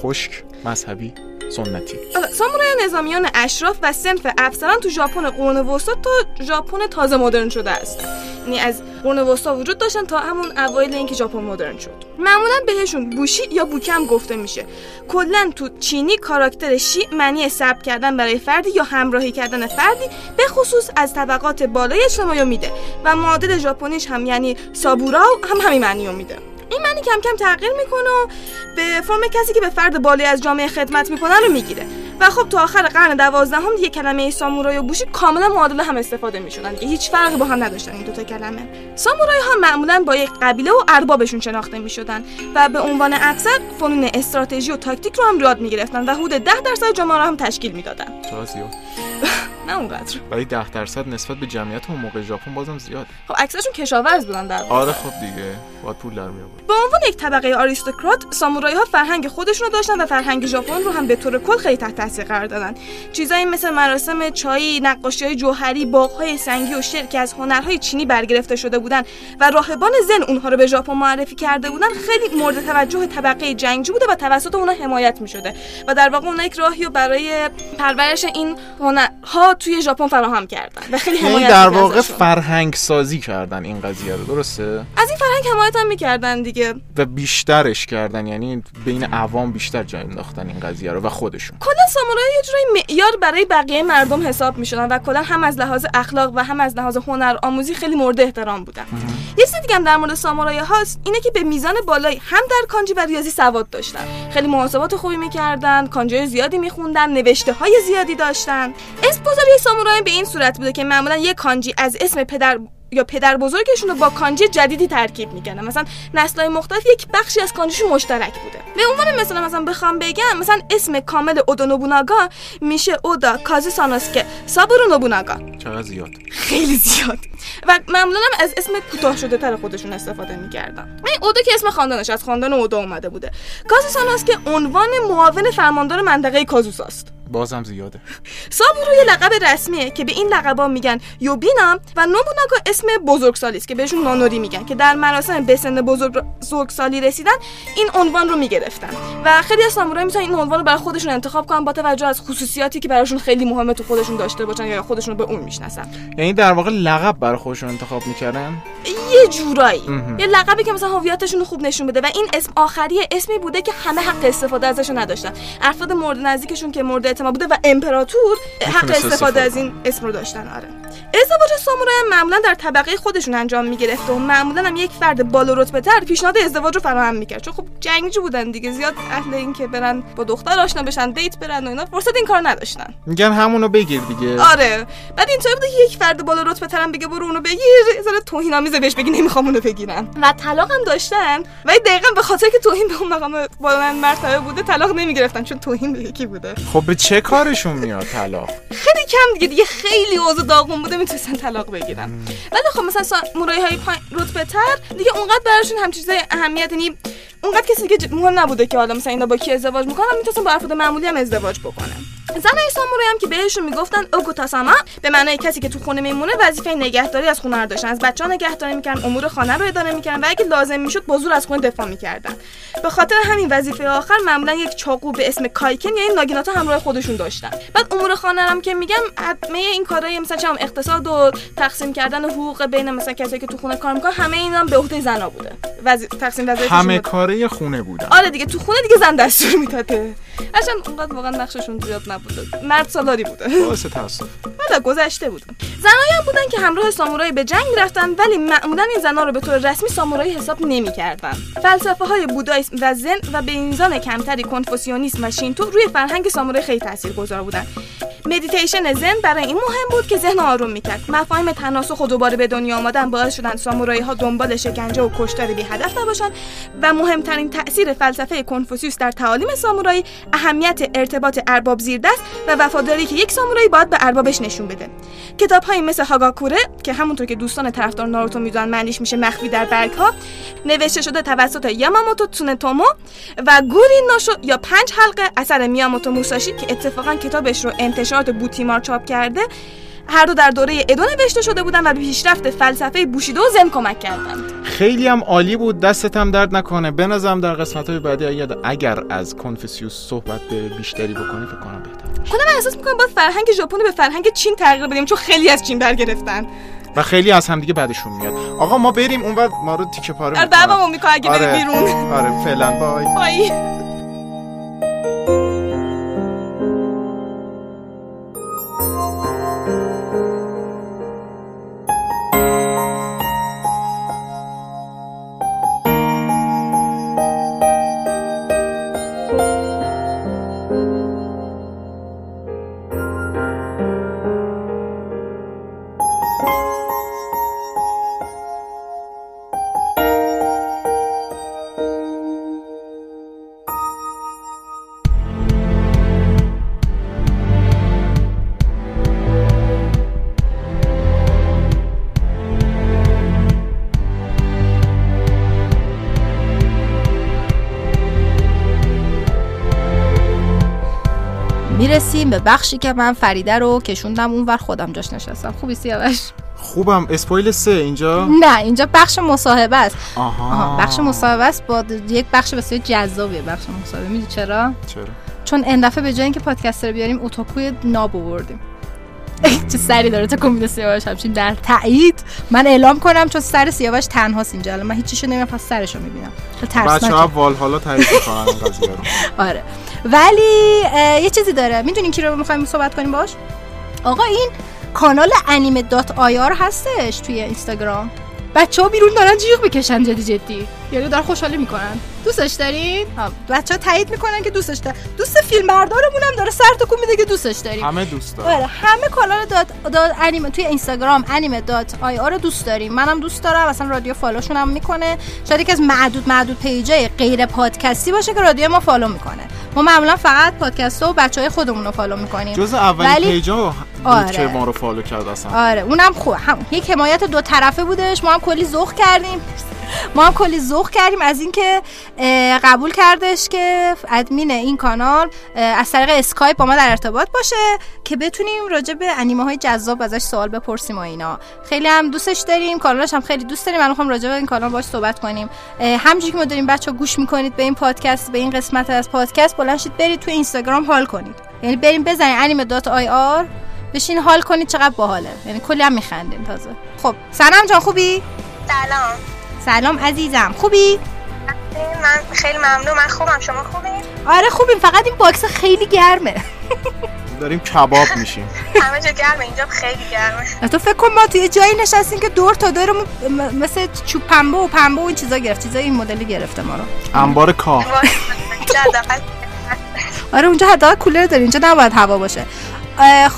خشک مذهبی سنتی. سامورای نظامیان اشراف و سنف افسران تو ژاپن قرون وسطا تا ژاپن تازه مدرن شده است. یعنی از قرون وسطا وجود داشتن تا همون اوایل اینکه ژاپن مدرن شد. معمولا بهشون بوشی یا بوکم گفته میشه. کلا تو چینی کاراکتر شی معنی ثبت کردن برای فردی یا همراهی کردن فردی به خصوص از طبقات بالای اجتماعی میده و معادل ژاپنیش هم یعنی سابورا هم همین معنی میده. این معنی کم کم تغییر می‌کنه و به فرم کسی که به فرد بالای از جامعه خدمت می‌کنن رو می‌گیره. و خب تا آخر قرن دوازدهم دیگه کلمه سامورای و بوشی کاملا معادل هم استفاده می‌شدن. دیگه هیچ فرقی با هم نداشتن این دوتا کلمه. سامورای ها معمولا با یک قبیله و اربابشون شناخته می‌شدن و به عنوان افسر فنون استراتژی و تاکتیک رو هم یاد می‌گرفتن و حدود 10 درصد جامعه رو هم تشکیل می‌دادن. نه اونقدر. ولی 10 درصد نسبت به جمعیت اون موقع ژاپن بازم زیاد خب اکثرشون کشاورز بودن در واقع. آره خب دیگه باید پول در می آورد به عنوان یک طبقه آریستوکرات سامورایی ها فرهنگ خودشون رو داشتن و فرهنگ ژاپن رو هم به طور کل خیلی تحت تاثیر قرار دادن. چیزایی مثل مراسم چایی نقاشی های جوهری باغهای سنگی و شعر که از هنرهای چینی برگرفته شده بودن و راهبان زن اونها رو به ژاپن معرفی کرده بودن خیلی مورد توجه طبقه جنگجو بوده و توسط اونها حمایت می شده و در واقع اونها یک راهی رو برای پرورش این هنرها توی ژاپن فراهم کردن. و خیلی یعنی حمایت در واقع ازشون. فرهنگ سازی کردن این قضیه رو درسته؟ از این فرهنگ حمایت هم می‌کردن دیگه. و بیشترش کردن یعنی بین عوام بیشتر جای انداختن این قضیه رو و خودشون. کلا سامورایی یه جورایی معیار برای بقیه مردم حساب می‌شدن و کلا هم از لحاظ اخلاق و هم از لحاظ هنر آموزی خیلی مورد احترام بودن. یه چیز دیگه هم در مورد سامورایی هاست اینه که به میزان بالایی هم در کانجی و ریاضی سواد داشتن. خیلی محاسبات خوبی می‌کردن کانجی زیادی میخوندن نوشته های زیادی داشتن. اسم گذاری سامورایی به این صورت بوده که معمولا یه کانجی از اسم پدر یا پدر بزرگشون رو با کانجی جدیدی ترکیب می‌کنن مثلا نسل‌های مختلف یک بخشی از کانجیشون مشترک بوده. به عنوان مثلا مثلا بخوام بگم مثلا اسم کامل اودا نوبوناگا میشه اودا کازو سانوسکه سابورو نوبوناگا. چقدر زیاد. خیلی زیاد. و معمولا هم از اسم کوتاه شده تر خودشون استفاده می‌کردن. این اودا که اسم خاندانش از خاندان اودا اومده بوده. کازو سانوسکه عنوان معاون فرماندار منطقه کازوساست. بازم زیاده. سابورو یه لقب رسمیه که به این لقبا میگن یوبینا و نوبوناگا اسم بزرگسالی است که بهشون نانوری میگن که در مراسم به سن بزرگ بزرگسالی رسیدن این عنوان رو می‌گرفتن. و خیلی از سامورایی می‌تونن این عنوان رو برای خودشون انتخاب کنن با توجه از خصوصیاتی که براشون خیلی مهمه تو خودشون داشته باشن یا خودشون رو به اون می‌شناسن. یعنی در واقع لقب برای خودشون انتخاب می‌کردن؟ یه جورایی. یه لقبی که مثلا هویتشون رو خوب نشون بده و این اسم آخری اسمی بوده که همه حق استفاده ازش نداشتن. افراد مورد نزدیکشون که مورد اعتماد بوده و امپراتور حق استفاده از این اسم رو داشتن آره. ازدواج سامورایی هم معمولا در طبقه خودشون انجام می‌گرفت و معمولا هم یک فرد بالا رتبه تر پیشنهاد ازدواج رو فراهم می‌کرد. چون خب جنگجو بودن دیگه. زیاد اهل این که برن با دختر آشنا بشن دیت برن و اینا فرصت این کار نداشتن. میگن همونو بگیر دیگه. آره. بعد اینطوری بوده که یک فرد بالا رتبه ترم بگه برو اونو بگیر. ذره توهین آمیزه بهش بگی نمی‌خوام اونو بگیرم. و طلاق هم داشتن. ولی دقیقا به خاطر که توهین به اون مقام بلند مرتبه بوده طلاق نمی‌گرفتن چون توهین به یکی بوده. خب به چه کارشون میاد طلاق؟ خیلی کم دیگه. دیگه خیلی اوضاع داغون بوده می‌تونستن طلاق بگیرن. ولی خب مثلا سامورایی های پایین رتبه تر دیگه اونقدر براشون هم چیزای اهمیت یعنی اونقدر کسی ج- مهم نبوده که حالا مثلا اینا با کی ازدواج می‌کنن می‌تونستن با افراد معمولی هم ازدواج بکنن. زنای سامورایی هم که بهشون می‌گفتن اوکوتاساما به معنای کسی که تو خونه میمونه وظیفه نگهداری از خونه رو داشتن. از بچه ها نگهداری می‌کردن امور خانه رو اداره می‌کردن و اگه لازم می‌شد با زور از خونه دفاع می‌کردن. به خاطر همین وظیفه آخر معمولا یک چاقو به اسم کایکن یا این ناگیناتا همراه خودشون داشتن. بعد امور خانه هم که میگم همه این کارهای مثلا چم اقتصاد و تقسیم کردن حقوق بین مثلا کسایی که تو خونه کار می‌کنن همه اینا هم به عهده زنا بوده. وظی... تقسیم وظایفشون همه. کاره خونه بودن. آره دیگه تو خونه دیگه زن دستور می‌داده. هرچند اونقدر واقعا نقششون زیاد نبوده. مرد سالاری بوده. باعث تاسف حالا گذشته بود. زنایی هم بودن که همراه سامورایی به جنگ می‌رفتن ولی معمولا این زنها رو به طور رسمی سامورایی حساب نمی‌کردن. فلسفه های بودایسم و زن و به میزان کمتری کنفوسیونیسم و شینتو روی فرهنگ سامورایی خیلی تاثیرگذار بودن. مدیتیشن زن برای این مهم بود که ذهن آروم می‌کرد. مفاهیم تناسخ و دوباره به دنیا آمدن باعث شدن سامورایی ها دنبال شکنجه و کشتار بی هدف نباشن و مهمترین تاثیر فلسفه کنفوسیوس در تعالیم سامورایی اهمیت ارتباط ارباب زیر و وفاداری که یک سامورایی باید به اربابش نشون بده. کتاب های مثل هاگاکوره که همونطور که دوستان طرفدار ناروتو می‌دونن معنیش میشه مخفی در برگ ها نوشته شده توسط یاماموتو تسونتومو و گوری ناشو یا پنج حلقه اثر میاموتو موساشی که اتفاقا کتابش رو انتشارات بوتیمار چاپ کرده هر دو در دوره ادو نوشته شده بودن و به پیشرفت فلسفه بوشیدو و زن کمک کردند. خیلی هم عالی بود. دستت هم درد نکنه. به نظرم در قسمت های بعدی اگر, از کنفوسیوس صحبت به بیشتری بکنی فکر کنم بهتر خودم احساس می‌کنم باید فرهنگ ژاپن به فرهنگ چین تغییر بدیم چون خیلی از چین برگرفتن و خیلی از همدیگه بعدشون میاد. آقا ما بریم اون بعد ما رو تیکه پاره در می‌کنن بابامو می‌کنه اگه بری آره. بیرون. آره فعلا. بای. بای. می‌رسیم به بخشی که من فریده رو کشوندم اونور خودم جاش نشستم. خوبی سیاوش؟ خوبم. اسپویل سه اینجا؟ نه اینجا بخش مصاحبه است. آها. آها بخش مصاحبه است با یک بخش بسیار جذابیه بخش مصاحبه. می‌دونی چرا؟ چرا؟ چون این دفعه به جای اینکه پادکستر رو بیاریم اوتاکوی ناب آوردیم. چه سری داره تا کمیل سیاوش همچین در تایید. من اعلام کنم چون سر سیاوش تنهاست اینجا. الان من هیچیشو نمی‌دونم فقط سرشو می‌بینم. بچه ها ترسناکه وال حالا تعریف می‌کنن این قضیه رو. آره. ولی یه چیزی داره. می‌دونین کی رو می‌خوایم صحبت کنیم باش آقا این کانال انیمه dot IR هستش توی اینستاگرام. بچه ها بیرون دارن جیغ می‌کشن جدی جدی. یعنی دارن خوشحالی می‌کنن. دوستش دارین؟ بچه ها تایید می‌کنن که دوستش دارن دوست فیلم بردارمون هم داره سر تکون میده که دوستش داریم. همه دوست دارن. آره همه کانال dot, dot انیمه توی اینستاگرام انیمه dot IR رو دوست داریم. منم دوست دارم اصلا رادیو follow شون هم می‌کنه. شاید یکی از معدود معدود page ای غیر پادکستی باشه که رادیو ما follow می‌کنه. ما معمولا فقط پادکست و بچه های خودمون رو follow می‌کنیم. جز اولین ولی- page ا آره. که ما رو follow کرد اصلا. آره اونم خوب هم یک حمایت دو طرفه بودش. ما هم کلی ذوق کردیم. ما هم کلی ذوق کردیم از اینکه قبول کردش که ادمین این کانال از طریق اسکایپ با ما در ارتباط باشه که بتونیم راجع به انیمه های جذاب ازش سوال بپرسیم و اینا. خیلی هم دوستش داریم کانالش هم خیلی دوست داریم. من می‌خوام راجع به این کانال باش صحبت کنیم. اه، همونجوری که ما داریم بچه گوش می‌کنید به این پادکست به این قسمت از پادکست بلند شید برید تو اینستاگرام حال کنید. یعنی بریم بزنید انیمه dot IR بشین حال کنید چقدر باحاله. یعنی کلی هم میخندیم تازه. خب سلام جان خوبی؟ سلام. سلام عزیزم. خوبی؟ من خیلی ممنون. من خوبم. شما خوبی؟ آره خوبیم. فقط این box خیلی گرمه. داریم کباب میشیم. همه جا گرمه. اینجا خیلی گرمه. تو فکر کن ما توی جایی نشستیم که دور تا دورمون م- مثل چوب پنبه و پنبه و این چیزا گرفت. چیزای این مدلی گرفته ما رو. انبار کاه. حداقل آره اونجا حداقل کولر داری اینجا نباید هوا باشه.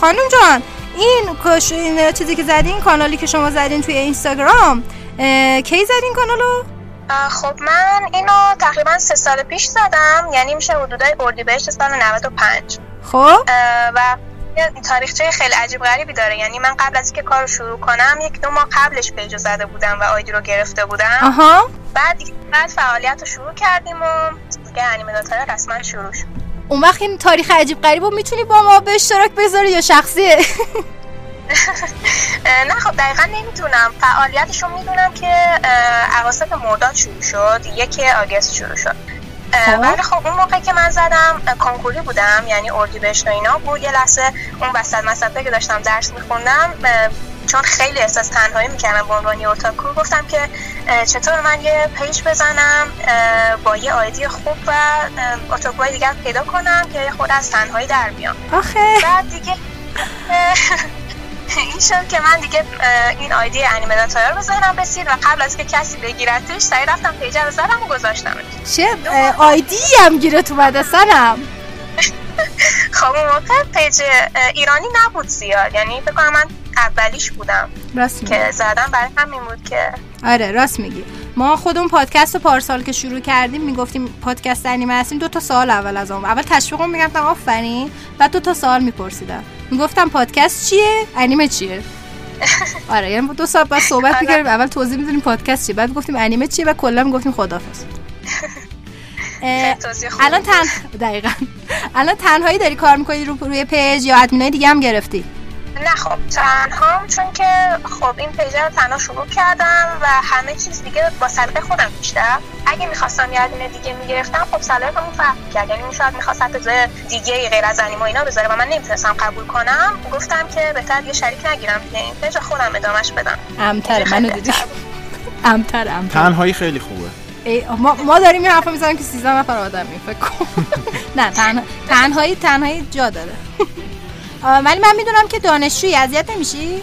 خانم جان این کش این چیزی که زدین کانالی که شما زدین توی اینستاگرام کی زدین کانالو؟ خب من اینو تقریبا سه سال پیش زدم. یعنی میشه حدودای اردیبهشت سال 95 خب. و یه تاریخچه خیلی عجیب غریبی داره. یعنی من قبل از اینکه کارو شروع کنم یک دو ماه قبلش پیجو زده بودم و آیدی رو گرفته بودم. آها. بعد بعد فعالیت رو شروع کردیم و دیگه انیمه داتای رسما شروع شد. اون وقت این تاریخ عجیب غریب رو می‌تونی با ما به اشتراک بذاری یا شخصیه؟ نه خب دقیقا نمی‌دونم. فعالیتشو می‌دونم که اه، اواسط مرداد شروع شد یک آگست شروع شد. خب. ولی خب اون موقع که من زدم کنکوری بودم یعنی اردیبهشت و اینا بود. یه لحظه اون وسط مسطه که داشتم درس میخوندم چون خیلی احساس تنهایی می‌کردم به عنوان اوتاکو گفتم که چطور من یه page بزنم با یه ID خوب و اوتاکوهای دیگر پیدا کنم که خود از تنهایی در بیام. آخه. بعد دیگه این شد که من دیگه این ID انیمه dot IR رو ذهنم رسید و قبل از که کسی بگیرتش سریع رفتم page ه رو زدم و گذاشتم چه ID هم گیرت اومده صنم خب اون موقع page ایرانی نبود زیاد یعنی فکر کنم من اولیش بودم راست که زدم برای همین بود که آره راست میگی. ما خودمون پادکست پارسال که شروع کردیم می‌گفتیم پادکست انیمه هستیم دو تا سوال اول از اون اول تشویقم می‌گفتم آفرین. بعد دو تا سوال میپرسیدم می‌گفتم پادکست چیه؟ انیمه چیه؟ آره یعنی دو ساعت بعد صحبت می‌کردیم اول توضیح می‌دادیم پادکست چیه بعد گفتیم انیمه چیه و کلا می‌گفتیم خدافظ الان تن دقیقا. الان تنهایی داری کار می‌کنی رو روی page یا ادمینای دیگه هم گرفتی؟ نه خب تنها چون که خب این page رو تنها شروع کردم و همه چیز دیگه با سلیقه خودم بیشتر. اگه می‌خواستم یه ادمین دیگه می‌گرفتم خب سلیقه‌مون فرق کرد یعنی اون شاید می‌خواست چیزای دیگه غیر از انیمه و اینا بذاره و من نمی‌تونستم قبول کنم. گفتم که بهتر یه شریک نگیرم توی این page خودم ادامش بدم. امتره منو دیدی؟ امتر امتر. تنهایی خیلی خوبه. ای، ما, ما داریم این حرفا می‌زنیم که 13 نفر آدمیم فکر کن نه تنها... تنهایی تنهایی جا داره. ولی من می‌دونم که دانشجویی اذیت نمیشی؟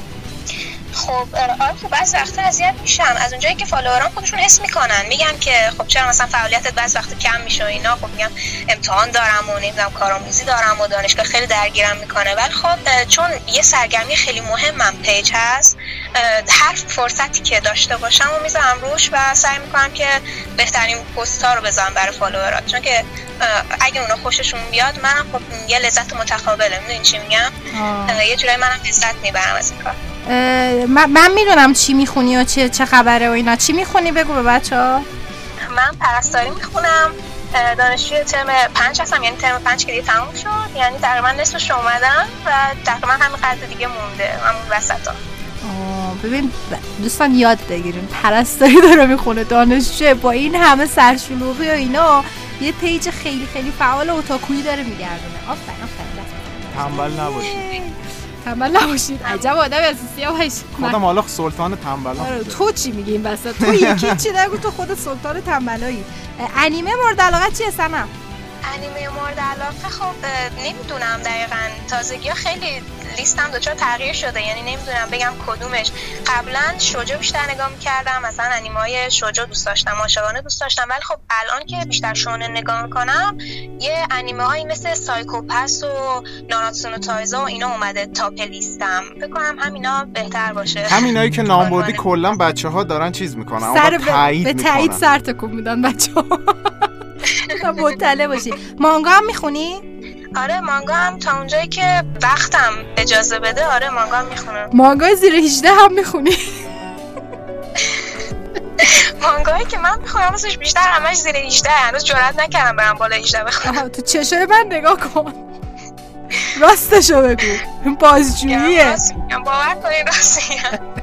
خب آره خب بعض وقتا اذیت میشم. از اونجایی که follower ام خودشون حس می‌کنن. میگن که خب چرا مثلا فعالیتت بعض وقتا کم میشه و اینا. خب میگم امتحان دارم و نمی‌دونم کارآموزی دارم و دانشگاه خیلی درگیرم می‌کنه. ولی خب چون یه سرگرمی خیلی مهمم page هست هر فرصتی که داشته باشم و می‌ذارم روش و سعی می‌کنم که بهترین پست ها رو بذارم برای فالوورات چون که اگه اونا خوششون بیاد منم خب یه لذت متقابله می‌دونی چی میگم؟ یه جورایی منم لذت می‌برم از این کار. من, من می‌دونم چی می‌خونی و چه, چه خبره و اینا. چی می‌خونی؟ بگو به بچه ها. من پرستاری می‌خونم. دانشجوی ترم پنج هستم. یعنی ترم پنج که دیگه تموم شد. یعنی تقریبا نصفش اومدم و تقریبا همین قدر دیگه مونده. همون وسط ها. ببین دوستان یاد بگیرین. پرستاری داره می‌خونه. دانشجو با این همه سرشلوغی و اینا یه پیج خیلی خیلی فعال اوتاکویی داره میگردونه. آفرین آفرین. تنبل نباشید. تنبل نباشید عجب آدم اساسی باشید خودم حالا سلطان تنبل تو چی میگی این وسط تو یکی چی نگو تو خود سلطان تنبلایی انیمه مورد علاقه چیه سنم انیمه مورد علاقه خب نمی‌دونم دقیقا. تازگی ها خیلی لیستم دچار تغییر شده یعنی نمی‌دونم بگم کدومش. قبلا شوجو بیشتر نگاه می‌کردم مثلا انیمه های شوجو دوست داشتم عاشقانه دوست داشتم. ولی خب الان که بیشتر شونه نگاه می‌کنم یه انیمه هایی مثل سایکوپس و ناناتسو نو تایزا و اینا اومده تاپ لیستم. فکر کنم همینا بهتر باشه. همینایی که نام بردی کلا بچه ها دارن چیز می‌کنن سر به تایید سر تکون میدن بچه ها مطلع باشی. مانگا هم می‌خونی؟ آره مانگا هم تا اونجایی که وقتم اجازه بده آره مانگا هم می‌خونم. مانگای زیر 18 هم می‌خونی؟ مانگایی که من می‌خونم واسش بیشتر همش زیر 18 هنوز جرئت نکردم برم بالا 18 بخونم. تو چشای من نگاه کن. راستشو بگو. بازجوییه. باور کنین راست میگم.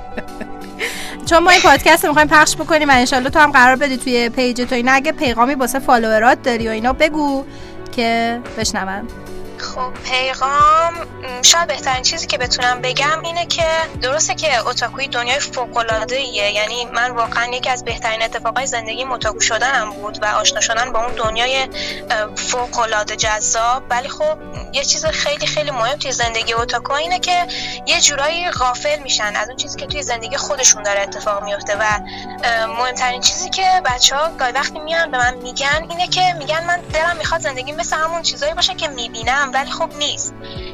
چون ما این پادکست رو می‌خوایم پخش بکنیم و انشالله تو هم قرار بدی توی page تو اینا. اگه پیغامی واسه follower ات داری و اینا بگو که بشنون خب پیغام شاید بهترین چیزی که بتونم بگم اینه که درسته که اوتاکوی دنیای فوق العاده یعنی من واقعا یکی از بهترین اتفاقای زندگی اوتاکو شدنم بود و آشنا شدن با اون دنیای فوق العاده جذاب. ولی خب یه چیز خیلی خیلی مهم توی زندگی اوتاکو اینه که یه جورایی غافل میشن از اون چیزی که توی زندگی خودشون داره اتفاق میفته. و مهمترین چیزی که بچه ها گاهی وقتی میان به من میگن اینه که میگن من دلم می‌خواد زندگی مثل همون چیزایی باشه که می‌بینم. ولی خب نیست.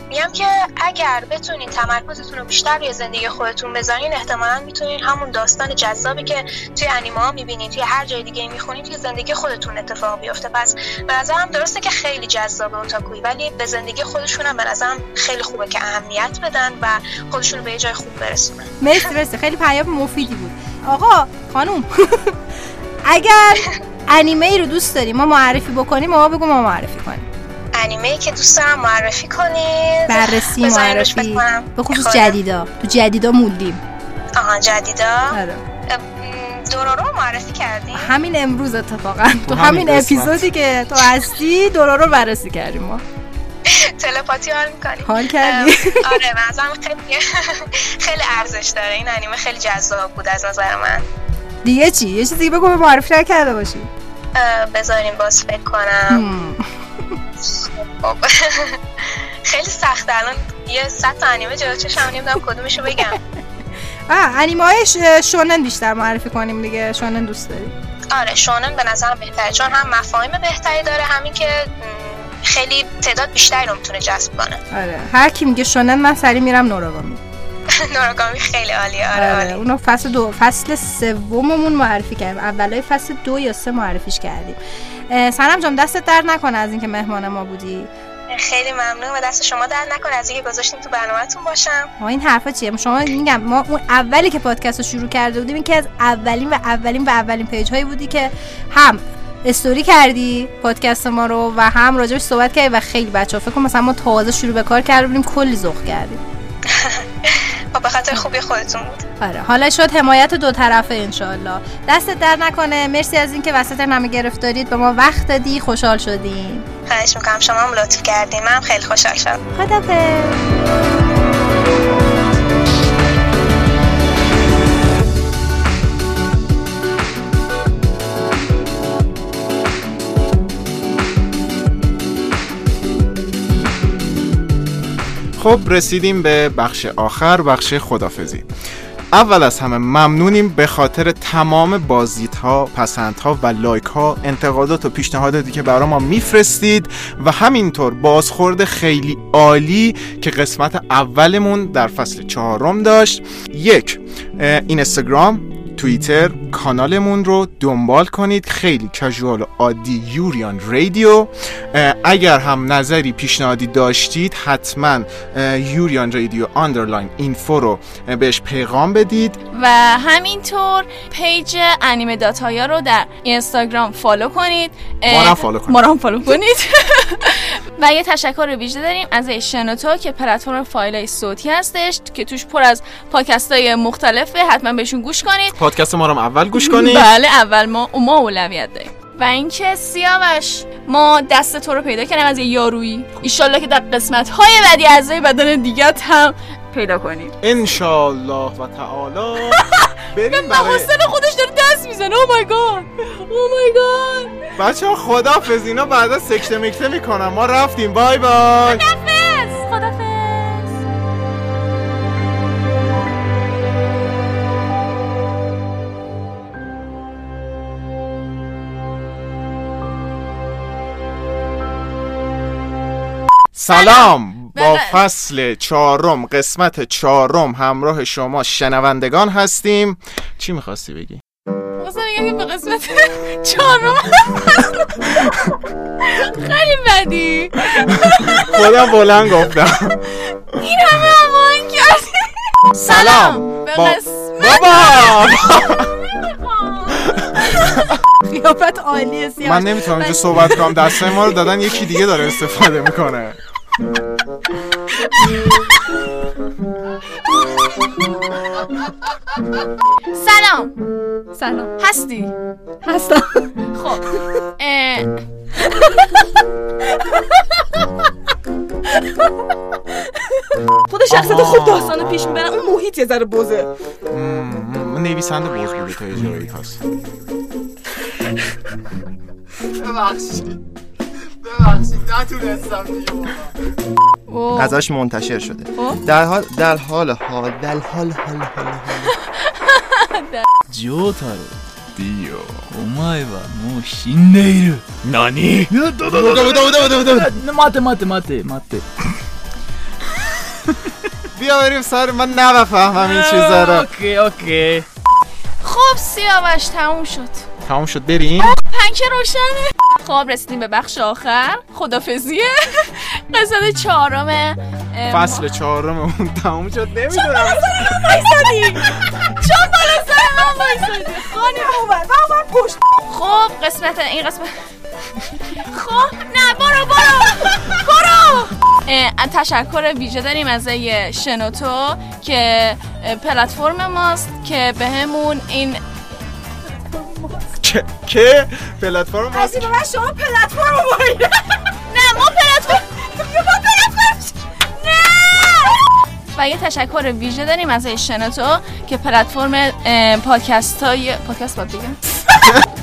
میگم که اگر بتونین تمرکزتون رو بیشتر روی زندگی خودتون بذارین احتمالا می‌تونین همون داستان جذابی که توی انیمه ها می‌بینین توی هر جای دیگه می‌خونین توی زندگی خودتون اتفاق بیفته. پس به نظرم درسته که خیلی جذابه اوتاکوی ولی به زندگی خودشون هم به نظرم خیلی خوبه که اهمیت بدن و خودشون رو به یه جای خوب برسونن. مرسی مرسی. خیلی پیام مفیدی بود. آقا خانوم اگر انیمه ای رو دوست داری ما معرفی بکنیم ما بگو ما معرفی کنیم. انیمه ای که دوست دارم معرفی کنید. بررسی معرفی. بکنم. به خصوص خودم. جدیدا. تو جدیدا موندیم. آها جدیدا. آره. دورورو رو معرفی کردی؟ همین امروز اتفاقا. تو همین. اپیزودی که تو هستی دورا رو بررسی کردیم ما. تلپاتی حال می‌کنی؟ حال کردی؟ آره نظرم خیلی خیلی ارزش داره. این انیمه خیلی جذاب بود از نظر من. دیگه چی؟ یه چیزی بگو به معرفی نکرده باشی. اه، بذارین باز فکر کنم. خب. خیلی سخته الان یه صد تا انیمه جلو چشم نمی‌دونم کدومشو بگم. آه انیمه های شونن بیشتر معرفی کنیم دیگه. شونن دوست داری؟ آره شونن به نظرم بهتره. چون هم مفاهیم بهتری داره همین که خیلی تعداد بیشتری رو می‌تونه جذب کنه. آره. هر کی میگه شونن من سری میرم نوراگامی نوراگامی خیلی عالیه. آره آره عالی اونو فصل دو فصل سوممون معرفی کردیم. اولای فصل دو یا سه معرفیش کردیم. سنم جان دستت درد نکنه از اینکه مهمان ما بودی. خیلی ممنون و دست شما در نکنه از اینکه گذاشتین تو برنامهتون باشم. ما این حرفا چیه؟ شما میگم ما اون اولی که پادکست رو شروع کرده بودیم این که از اولین و اولین و اولین پیج هایی بودی که هم استوری کردی پادکست ما رو و هم راجبش صحبت کردی و خیلی بچه فکر کنم مثلا ما تازه شروع به کار کرده بودیم کلی ذوق کردیم. خب به خاطر خوبی خودتون بود. آره. حالا شد حمایت دو طرفه انشالله دستت در نکنه. مرسی از اینکه وسط همه گرفتارید به ما وقت دادی. خوشحال شدیم. خواهش می‌کنم. شما هم لطف کردین منم خیلی خوشحال شدم. خدافظ. خب رسیدیم به بخش آخر بخش خدافزی. اول از همه ممنونیم به خاطر تمام بازدید ها پسند ها و لایک ها انتقادات و پیشنهاداتی که برای ما میفرستید و همینطور بازخورد خیلی عالی که قسمت اولمون در فصل چهارم داشت. یک اه، اینستاگرام توییتر کانالمون رو دنبال کنید. خیلی casual و عادی یوریان رادیو. اگر هم نظری پیشنهادی داشتید حتما یوریان رادیو underline info رو بهش پیغام بدید. و همینطور page انیمه dot IR رو در اینستاگرام follow کنید. ما follow کنید. ما follow کنید. و یه تشکر ویژه داریم از شنوتو که پلتفرم فایل صوتی هستش که توش پر از پادکست های مختلفه. حتما بهشون گوش کنید. پادکست ما رو هم اول گوش کنید. بله اول ما ما اولویت داریم. و اینکه سیاوش ما دست تو رو پیدا کردیم از یه یارویی. ایشالله که در قسمت های بعدی اعضای بدن دیگت هم پیدا کنیم. انشالله و تعالی. بریم برای محسن خودش داره دست می‌زنه. oh my God او مای گاد بچه ها خدافز اینا بعدا سکته می‌کنم ما رفتیم. بای بای. سلام. با بله. فصل چهارم قسمت چهارم همراه شما شنوندگان هستیم. چی می‌خواستی بگی؟ مثلا میگم به قسمت چهارم. خیلی بدی. خودم بلند گفتم. این همه هماهنگ کردی. سلام. به با- قسمت بابا. قیافت عالیه من نمی‌تونم اینجا صحبت کنم. دستای ما رو دادن یکی دیگه داره استفاده می‌کنه. سلام. سلام. هستی؟ هستم. خب. خود شخصیت خوب داستانو پیش می‌برن اون محیط یه ذره بزه. م- نویسنده بوز بوده تا اجرایی ازش منتشر شده. در حال در حال حال در حال حال حال جو تارو. دیو. اومای با مو شینده ایرو. نانی. ماته ماته ماته ماته. بیا بریم سر من نفهمم این چیزا رو. اوکی اوکی. خب سیاوش تموم شد. تموم شد بریم. پنکه روشنه. خب رسیدیم به بخش آخر. خدافزیه قسمت چهارم فصل چهارممون تمام شد. نمی‌دونم. وایسادی. چون بالا سر من وایسادی. خانم اومد. من پشت خب قسمت این قسمت. خب نه برو برو. برو. تشکر ویژه داریم از شنوتو که پلتفرم ماست که بهمون این که- پلتفرم هست. به من شما پلتفرم رو نه ما پلتفرم ما پلتفرم نه! و یه تشکر ویژه داریم از شنوتو که پلتفرم پادکست های پادکست باید بگم.